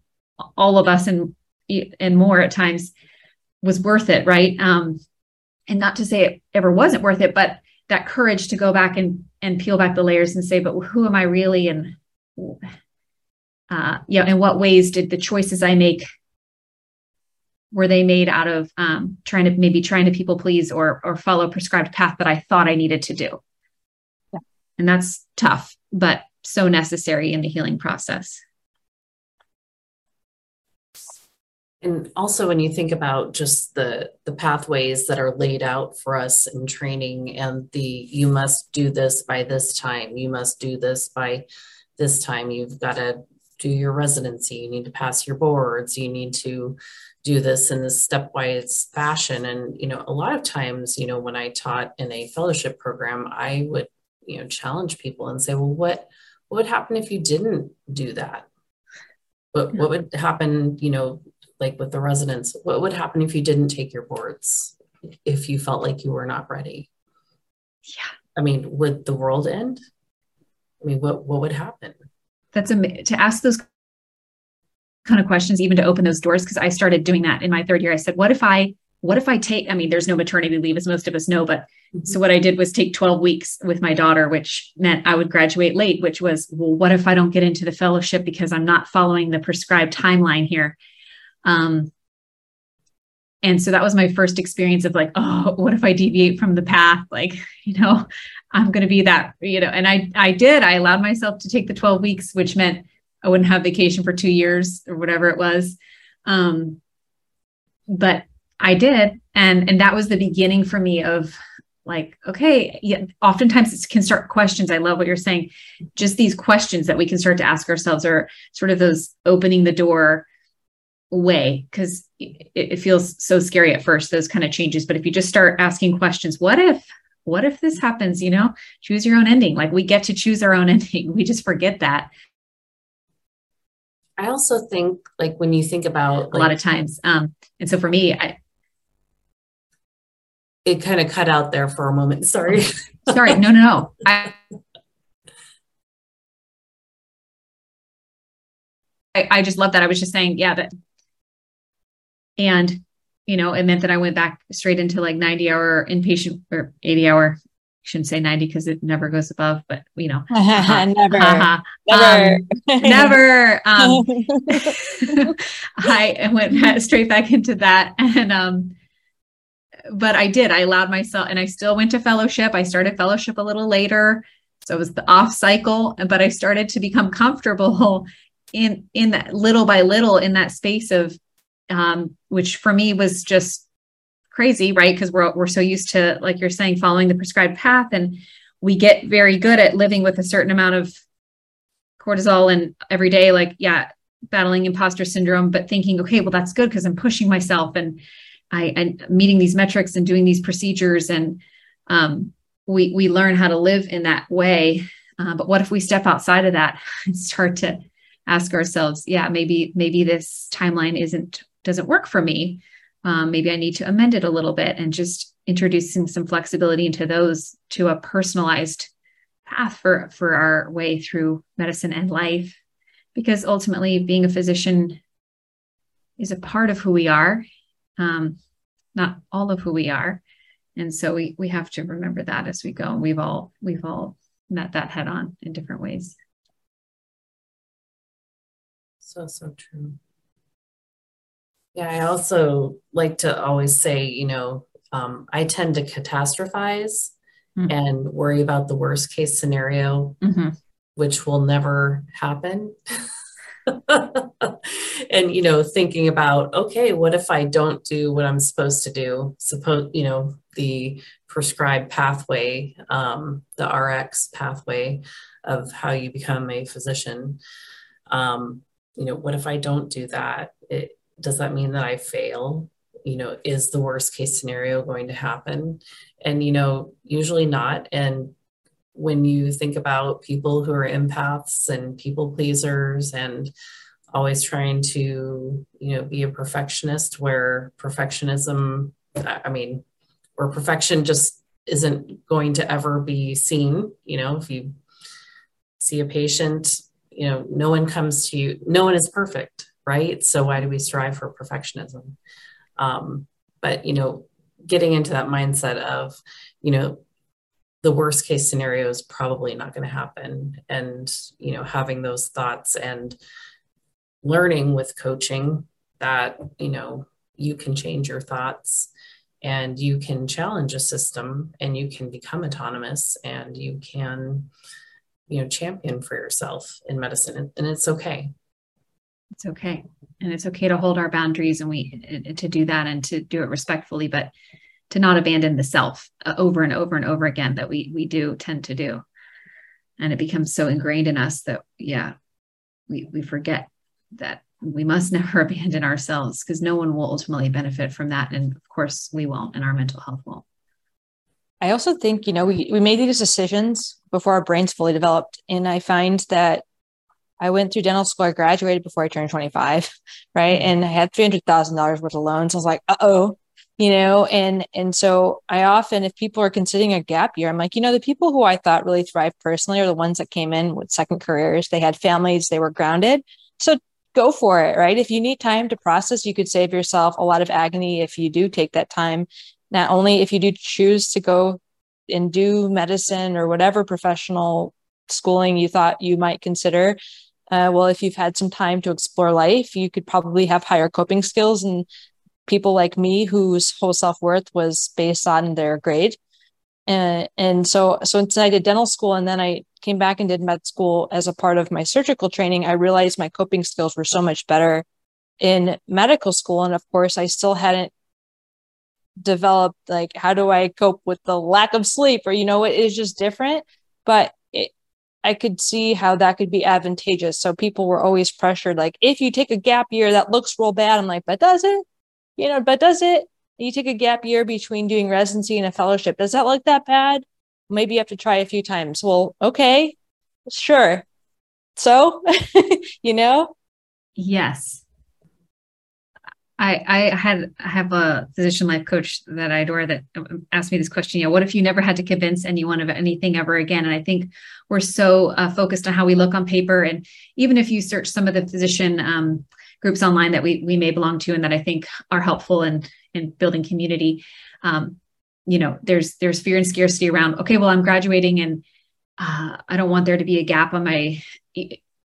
all of us and and more at times was worth it right? Um and not to say it ever wasn't worth it but that courage to go back and and peel back the layers and say, but who am I really? And uh, know, in what ways did the choices I make were they made out of um, trying to maybe trying to people please or or follow a prescribed path that I thought I needed to do? Yeah. And that's tough, but so necessary in the healing process. And also when you think about just the the pathways that are laid out for us in training and the you must do this by this time, you must do this by this time, you've got to do your residency, you need to pass your boards, you need to do this in this stepwise fashion. And, you know, a lot of times, you know, when I taught in a fellowship program, I would, you know, challenge people and say, well, what, what would happen if you didn't do that? What, what would happen, you know, like with the residents, what would happen if you didn't take your boards? If you felt like you were not ready? Yeah. I mean, would the world end? I mean, what, what would happen? That's a, to ask those kind of questions, even to open those doors. Cause I started doing that in my third year. I said, what if I, what if I take, I mean, there's no maternity leave as most of us know, but mm-hmm. so what I did was take 12 weeks with my daughter, which meant I would graduate late, which was, well, what if I don't get into the fellowship because I'm not following the prescribed timeline here? Um, and so that was my first experience of like, oh, what if I deviate from the path? Like, you know, I'm going to be that, you know, and I, I did, I allowed myself to take the 12 weeks, which meant I wouldn't have vacation for two years or whatever it was. Um, but I did. And, and that was the beginning for me of like, okay, yeah, oftentimes it can start questions. I love what you're saying. Just these questions that we can start to ask ourselves are sort of those opening the door way because it, it, feels so scary at first those kind of changes but if you just start asking questions what if what if this happens you know choose your own ending like we get to choose our own ending we just forget that I also think like when you think about like, a lot of times. Um, and so for me, I it kind of cut out there for a moment. Sorry. Sorry. No, no, no. I, I, I just love that. I was just saying, yeah, that and you know, it meant that I went back straight into like 90 hour inpatient or 80 hour shouldn't say 90 because it never goes above, but you know, uh-huh, never, uh-huh. never, um, never. Um, I went straight back into that. And, um, but I did, I allowed myself and I still went to fellowship. I started fellowship a little later. So it was the off cycle, but I started to become comfortable in, in that little by little in that space of, um, which for me was just crazy, right? Because we're we're so used to, like you're saying, following the prescribed path, and we get very good at living with a certain amount of cortisol and every day, like yeah, battling imposter syndrome, but thinking, okay, well that's good because I'm pushing myself and I and meeting these metrics and doing these procedures, and um, we we learn how to live in that way. Uh, but what if we step outside of that and start to ask ourselves, yeah, maybe maybe this timeline isn't doesn't work for me um, maybe I need to amend it a little bit and just introducing some flexibility into those to a personalized path for for our way through medicine and life. Because ultimately being a physician is a part of who we are um, not all of who we are. And so we we have to remember that as we go and we've all we've all met that head on in different ways. So so true yeah, I also like to always say, you know, um, I tend to catastrophize mm-hmm. and worry about the worst case scenario, mm-hmm. which will never happen. and you know thinking about okay what if i don't do what i'm supposed to do suppose you know the prescribed pathway um, the rx pathway of how you become a physician um, you know what if i don't do that it, does that mean that I fail? You know, is the worst case scenario going to happen? And, you know, usually not. And when you think about people who are empaths and people pleasers and always trying to, you know, be a perfectionist where perfectionism, I mean, where perfection just isn't going to ever be seen, you know, if you see a patient, you know, no one comes to you, no one is perfect right? So why do we strive for perfectionism? Um, but you know, getting into that mindset of, you know, the worst case scenario is probably not going to happen, and you know, having those thoughts and learning with coaching that you know you can change your thoughts and you can challenge a system and you can become autonomous and you can you know champion for yourself in medicine and, it's okay it's okay and it's okay to hold our boundaries and we to do that and to do it respectfully but to not abandon the self uh, over and over and over again that we we do tend to do and it becomes so ingrained in us that yeah we we forget that we must never abandon ourselves because no one will ultimately benefit from that. And of course, we won't, and our mental health won't. I also think, you know, we, we made these decisions before our brains fully developed. And I find that I went through dental school. I graduated before I turned 25, right? And I had $300,000 worth of loans. I was like, uh oh, you know, and, and so I often, if people are considering a gap year, I'm like, you know, the people who I thought really thrived personally are the ones that came in with second careers. They had families, they were grounded. So go for it, right? If you need time to process, you could save yourself a lot of agony if you do take that time. Not only if you do choose to go and do medicine or whatever professional schooling you thought you might consider. Uh, well, if you've had some time to explore life, you could probably have higher coping skills. And people like me, whose whole self worth was based on their grade, and and so so since I did dental school and then I came back and did med school as a part of my surgical training, I realized my coping skills were so much better in medical school. And of course, I still hadn't developed like how do I cope with the lack of sleep or you know it is just different but I could see how that could be advantageous. So people were always pressured like if you take a gap year that looks real bad. I'm like but does it? You know but does it? You take a gap year between doing residency and a fellowship. Does that look that bad? Maybe you have to try a few times. Well okay sure. So you know? Yes I, I had I have a physician life coach that I adore that asked me this question. You know, what if you never had to convince anyone of anything ever again? And I think we're so uh, focused on how we look on paper, and even if you search some of the physician um, groups online that we we may belong to and that I think are helpful in in building community, um, you know, there's there's fear and scarcity around. Okay, well, I'm graduating, and uh, I don't want there to be a gap on my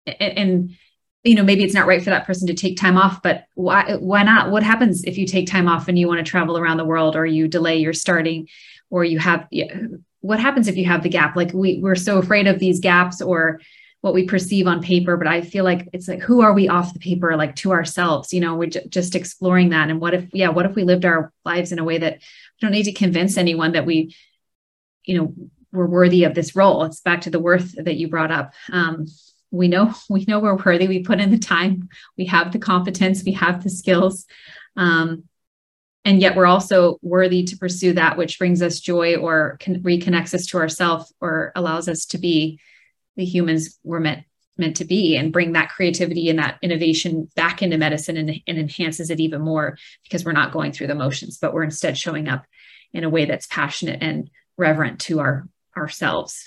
and you know maybe it's not right for that person to take time off but why why not? What happens if you take time off and you want to travel around the world or you delay your starting or you have what happens if you have the gap? Like we we're so afraid of these gaps or what we perceive on paper but i feel like it's like who are we off the paper like to ourselves? You know we're j- just exploring that. And what if yeah what if we lived our lives in a way that we don't need to convince anyone that we you know we're worthy of this role? It's back to the worth that you brought up. Um, we know we know we're worthy. We put in the time. We have the competence. We have the skills. Um, and yet we're also worthy to pursue that which brings us joy or reconnects us to ourselves or allows us to be the humans we're meant meant to be and bring that creativity and that innovation back into medicine and, and enhances it even more because we're not going through the motions but we're instead showing up in a way that's passionate and reverent to our ourselves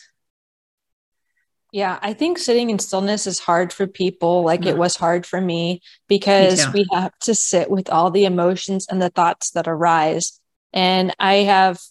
yeah, I think sitting in stillness is hard for people, like it was hard for me, because me we have to sit with all the emotions and the thoughts that arise. And I have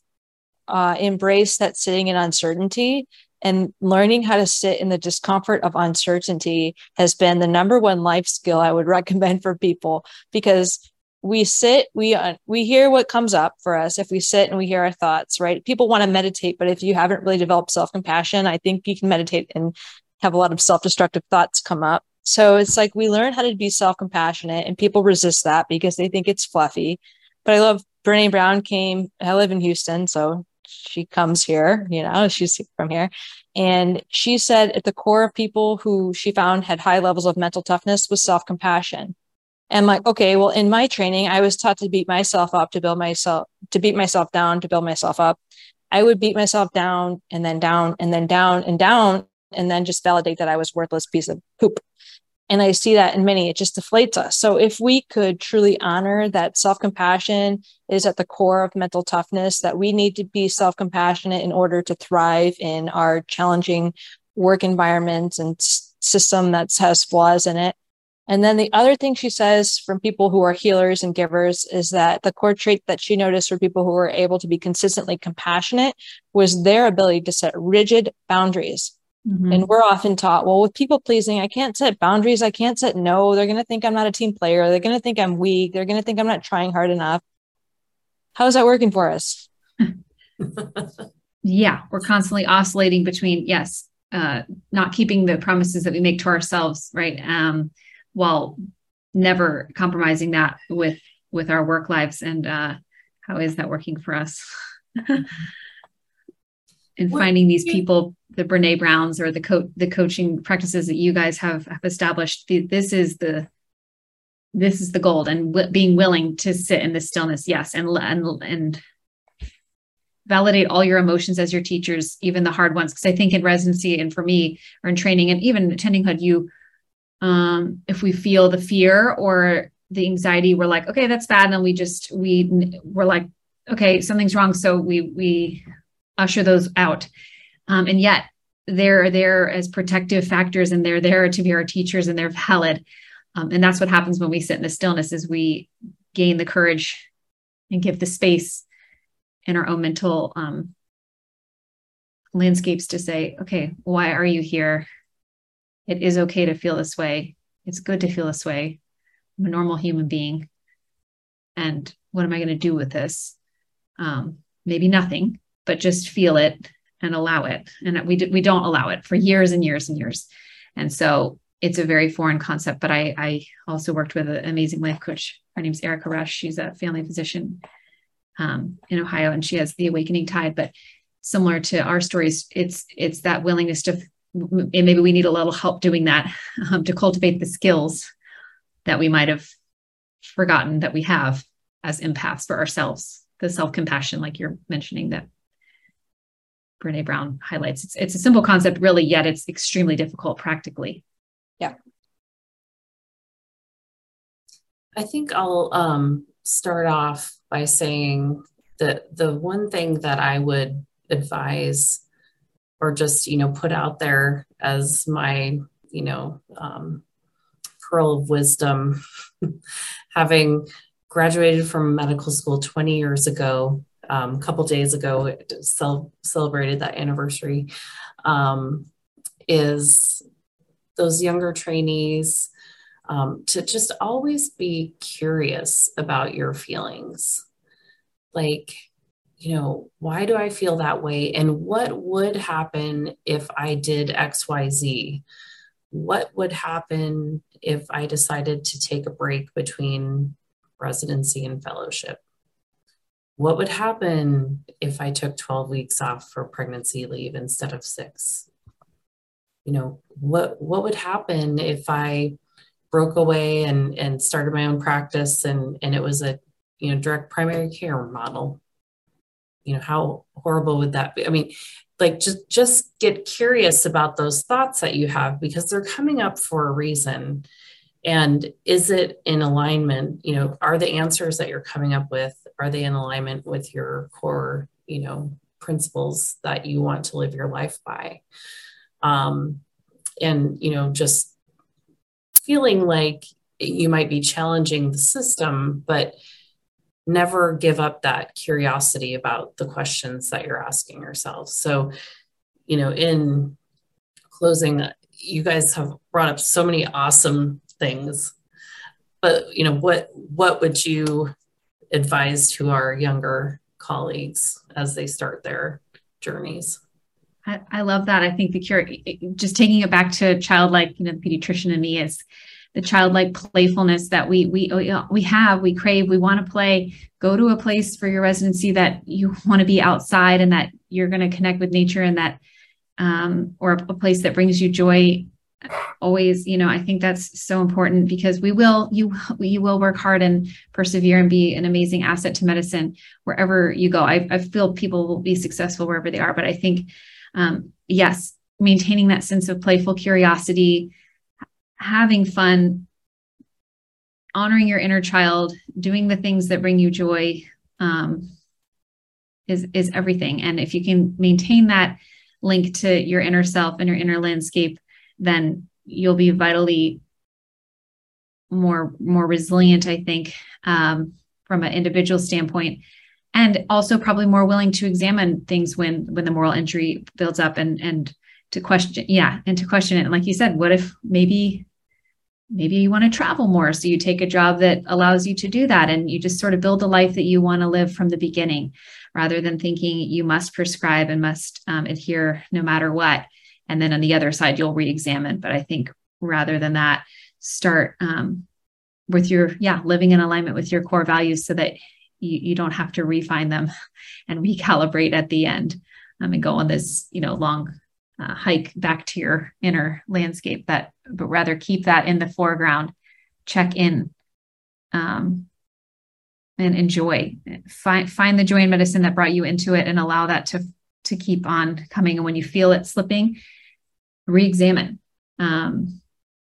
uh, embraced that sitting in uncertainty and learning how to sit in the discomfort of uncertainty has been the number one life skill I would recommend for people because we sit we uh, we hear what comes up for us if we sit and we hear our thoughts right? People want to meditate but if you haven't really developed self-compassion i think you can meditate and have a lot of self-destructive thoughts come up. So it's like we learn how to be self-compassionate and people resist that because they think it's fluffy. But i love brene brown came i live in houston so she comes here you know she's from here. And she said at the core of people who she found had high levels of mental toughness was self-compassion and like okay well in my training i was taught to beat myself up to build myself to beat myself down to build myself up. I would beat myself down and then down and then down and down and then just validate that i was worthless piece of poop. And i see that in many. It just deflates us. So if we could truly honor that self-compassion is at the core of mental toughness that we need to be self-compassionate in order to thrive in our challenging work environments and system that has flaws in it and then the other thing she says from people who are healers and givers is that the core trait that she noticed for people who were able to be consistently compassionate was their ability to set rigid boundaries. Mm-hmm. And we're often taught, well, with people pleasing, I can't set boundaries. I can't set no. They're going to think I'm not a team player. They're going to think I'm weak. They're going to think I'm not trying hard enough. How's that working for us? yeah, we're constantly oscillating between, yes, uh, not keeping the promises that we make to ourselves, right? Um, while never compromising that with with our work lives and uh, how is that working for us? And finding these people the brene browns or the co- the coaching practices that you guys have, have established this is the this is the gold and w- being willing to sit in the stillness yes and and and validate all your emotions as your teachers even the hard ones. Because i think in residency and for me or in training and even attending hood you um if we feel the fear or the anxiety we're like okay that's bad. And then we just we we're like okay something's wrong. So we we usher those out. Um, and yet they're there as protective factors and they're there to be our teachers and they're valid. Um, and that's what happens when we sit in the stillness is we gain the courage and give the space in our own mental um, landscapes to say okay why are you here it is okay to feel this way it's good to feel this way i'm a normal human being and what am i going to do with this um, maybe nothing but just feel it and allow it. And we, we don't allow it for years and years and years. And so it's a very foreign concept, but I, I also worked with an amazing life coach. Her name's Erica Rush. She's a family physician um, in Ohio, and she has the awakening tide. But similar to our stories, it's it's that willingness to, and maybe we need a little help doing that um, to cultivate the skills that we might have forgotten that we have as empaths for ourselves. The self compassion, like you're mentioning, that Brene Brown highlights. It's, it's a simple concept, really, yet it's extremely difficult practically. Yeah. I think I'll um, start off by saying that the one thing that I would advise or just, you know, put out there as my, you know, um, pearl of wisdom, having graduated from medical school 20 years ago um, a couple days ago cel- celebrated that anniversary um, is those younger trainees um, to just always be curious about your feelings. Like you know why do i feel that way and what would happen if i did xyz what would happen if i decided to take a break between residency and fellowship what would happen if I took 12 weeks off for pregnancy leave instead of six? You know, what what would happen if I broke away and and started my own practice and and it was a you know direct primary care model? You know, how horrible would that be? I mean, like just just get curious about those thoughts that you have because they're coming up for a reason and is it in alignment you know are the answers that you're coming up with are they in alignment with your core you know principles that you want to live your life by um, and you know just feeling like you might be challenging the system but never give up that curiosity about the questions that you're asking yourself. So you know in closing you guys have brought up so many awesome things but you know what what would you advise to our younger colleagues as they start their journeys? I, I love that. I think the cure just taking it back to childlike you know the pediatrician in me is the childlike playfulness that we we we have we crave we want to play. Go to a place for your residency that you want to be outside and that you're going to connect with nature and that um, or a place that brings you joy. Always you know i think that's so important because we will you you will work hard and persevere and be an amazing asset to medicine wherever you go. I, I feel people will be successful wherever they are but i think um, yes maintaining that sense of playful curiosity having fun honoring your inner child doing the things that bring you joy um, is is everything. And if you can maintain that link to your inner self and your inner landscape then you'll be vitally more more resilient i think um, from an individual standpoint and also probably more willing to examine things when when the moral injury builds up and and to question yeah and to question it. And like you said what if maybe maybe you want to travel more? So you take a job that allows you to do that and you just sort of build a life that you want to live from the beginning rather than thinking you must prescribe and must um, adhere no matter what. And then on the other side you'll re-examine. But i think rather than that start um, with your yeah living in alignment with your core values so that you, you don't have to refine them and recalibrate at the end um, and go on this you know long uh, hike back to your inner landscape that but rather keep that in the foreground check in um, and enjoy. Find find the joy in medicine that brought you into it and allow that to to keep on coming. And when you feel it slipping re-examine. Um,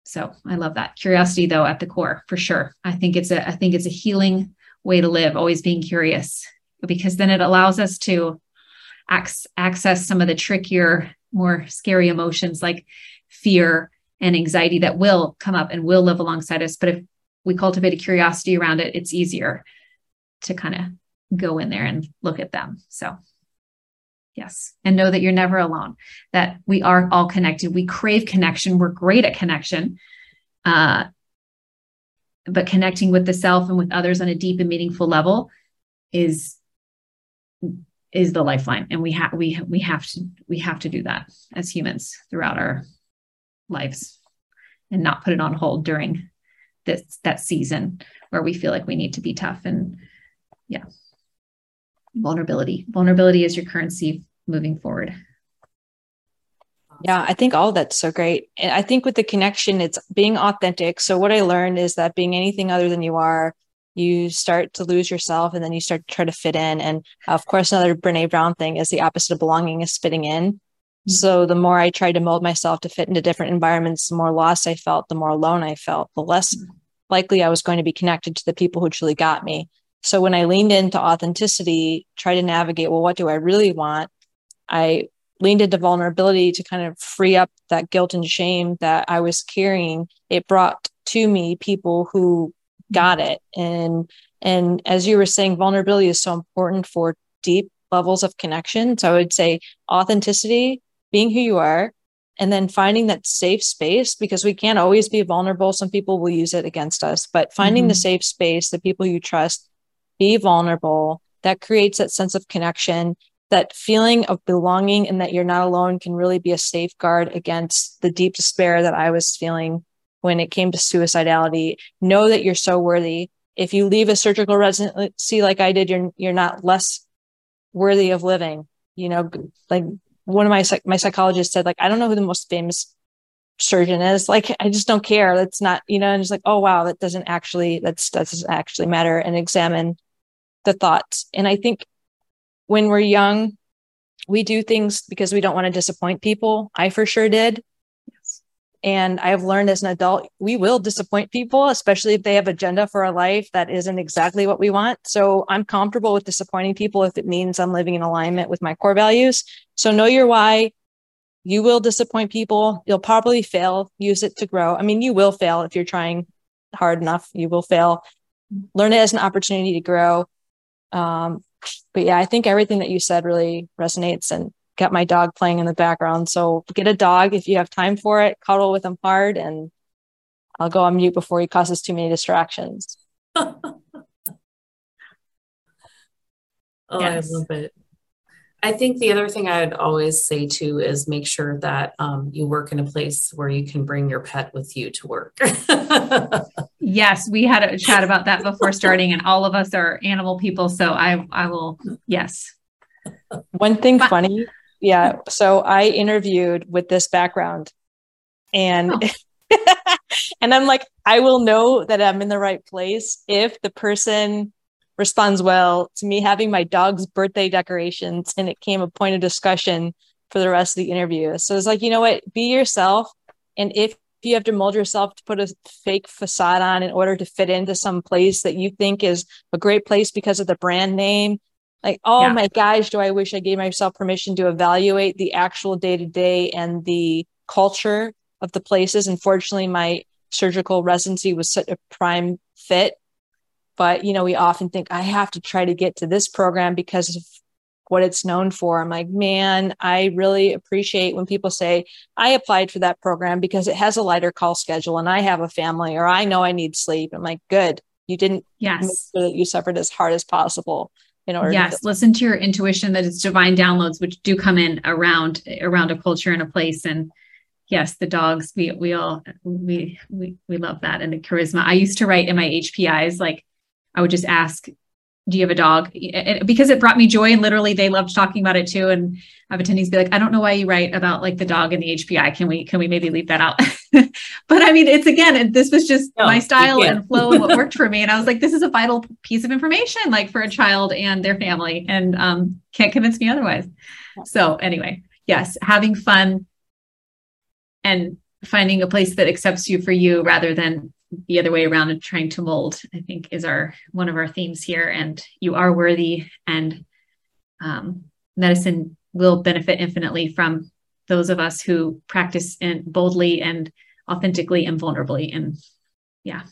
so i love that. Curiosity though at the core for sure. I think it's a i think it's a healing way to live always being curious because then it allows us to ac- access some of the trickier more scary emotions like fear and anxiety that will come up and will live alongside us but if we cultivate a curiosity around it it's easier to kind of go in there and look at them. So, yes, and know that you're never alone, that we are all connected. We crave connection. We're great at connection. Uh, but connecting with the self and with others on a deep and meaningful level is is the lifeline and we have we we have to we have to do that as humans throughout our lives and not put it on hold during this that season where we feel like we need to be tough and yeah. Vulnerability. Vulnerability is your currency moving forward. Yeah i think all that's so great. And i think with the connection it's being authentic. So what i learned is that being anything other than you are you start to lose yourself and then you start to try to fit in and of course another brene brown thing is the opposite of belonging is fitting in mm-hmm. so the more i tried to mold myself to fit into different environments the more lost i felt the more alone i felt the less mm-hmm. likely i was going to be connected to the people who truly got me so when I leaned into authenticity, try to navigate, well, what do I really want? I leaned into vulnerability to kind of free up that guilt and shame that I was carrying. It brought to me people who got it. And and as you were saying, vulnerability is so important for deep levels of connection. So I would say authenticity, being who you are, and then finding that safe space because we can't always be vulnerable. Some people will use it against us, but finding mm-hmm. the safe space, the people you trust be vulnerable. That creates that sense of connection. That feeling of belonging and that you're not alone can really be a safeguard against the deep despair that I was feeling when it came to suicidality. Know that you're so worthy. If you leave a surgical residency like I did, you're you're not less worthy of living. You know, like one of my my psychologists said, like I don't know who the most famous surgeon is. Like I just don't care. That's not you know. And it's like, oh wow, that doesn't actually that's that doesn't actually matter. And examine the thoughts. And I think when we're young, we do things because we don't want to disappoint people. I for sure did. And I've learned as an adult, we will disappoint people, especially if they have agenda for a life that isn't exactly what we want. So I'm comfortable with disappointing people if it means I'm living in alignment with my core values. So know your why. You will disappoint people. You'll probably fail. Use it to grow. I mean, you will fail if you're trying hard enough. You will fail. Learn it as an opportunity to grow um, but yeah, I think everything that you said really resonates and got my dog playing in the background. So get a dog if you have time for it, cuddle with him hard, and I'll go on mute before he causes too many distractions. oh, yes. I love it. I think the other thing I'd always say too is make sure that um, you work in a place where you can bring your pet with you to work. yes, we had a chat about that before starting, and all of us are animal people. So I, I will, yes. One thing but- funny, yeah. So I interviewed with this background, and. Oh. and I'm like, I will know that I'm in the right place if the person responds well to me having my dog's birthday decorations and it came a point of discussion for the rest of the interview. So it's like, you know what, be yourself. And if you have to mold yourself to put a fake facade on in order to fit into some place that you think is a great place because of the brand name, like, oh yeah. my gosh, do I wish I gave myself permission to evaluate the actual day to day and the culture of the places. Unfortunately, my surgical residency was such a prime fit. But you know we often think i have to try to get to this program because of what it's known for. I'm like man i really appreciate when people say i applied for that program because it has a lighter call schedule and i have a family or i know i need sleep i'm like good. You didn't yes. make sure that you suffered as hard as possible in order yes to- listen to your intuition that it's divine downloads which do come in around around a culture and a place. And yes the dogs we we all we we we love that and the charisma. I used to write in my hpis like I would just ask do you have a dog? And because it brought me joy and literally they loved talking about it too. And I have attendees be like, I don't know why you write about like the dog and the HPI. Can we, can we maybe leave that out? but I mean, it's again, this was just no, my style and flow and what worked for me. And I was like, this is a vital piece of information, like for a child and their family and um, can't convince me otherwise. So anyway, yes, having fun and finding a place that accepts you for you rather than the other way around and trying to mold i think is our one of our themes here. And you are worthy and um, medicine will benefit infinitely from those of us who practice in boldly and authentically and vulnerably. And yeah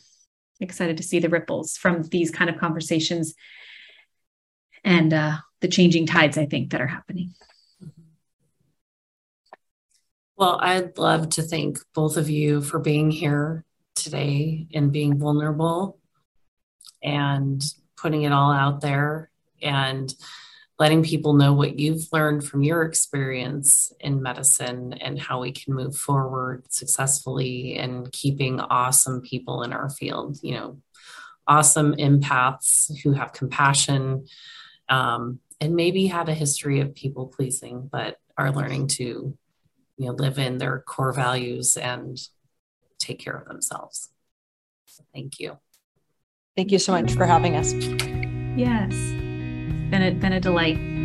excited to see the ripples from these kind of conversations and uh, the changing tides i think that are happening. Well i'd love to thank both of you for being here today and being vulnerable and putting it all out there and letting people know what you've learned from your experience in medicine and how we can move forward successfully and keeping awesome people in our field you know awesome empaths who have compassion um, and maybe had a history of people pleasing but are learning to you know live in their core values and take care of themselves. So thank you. Thank you so much for having us. Yes. Been a, been a delight.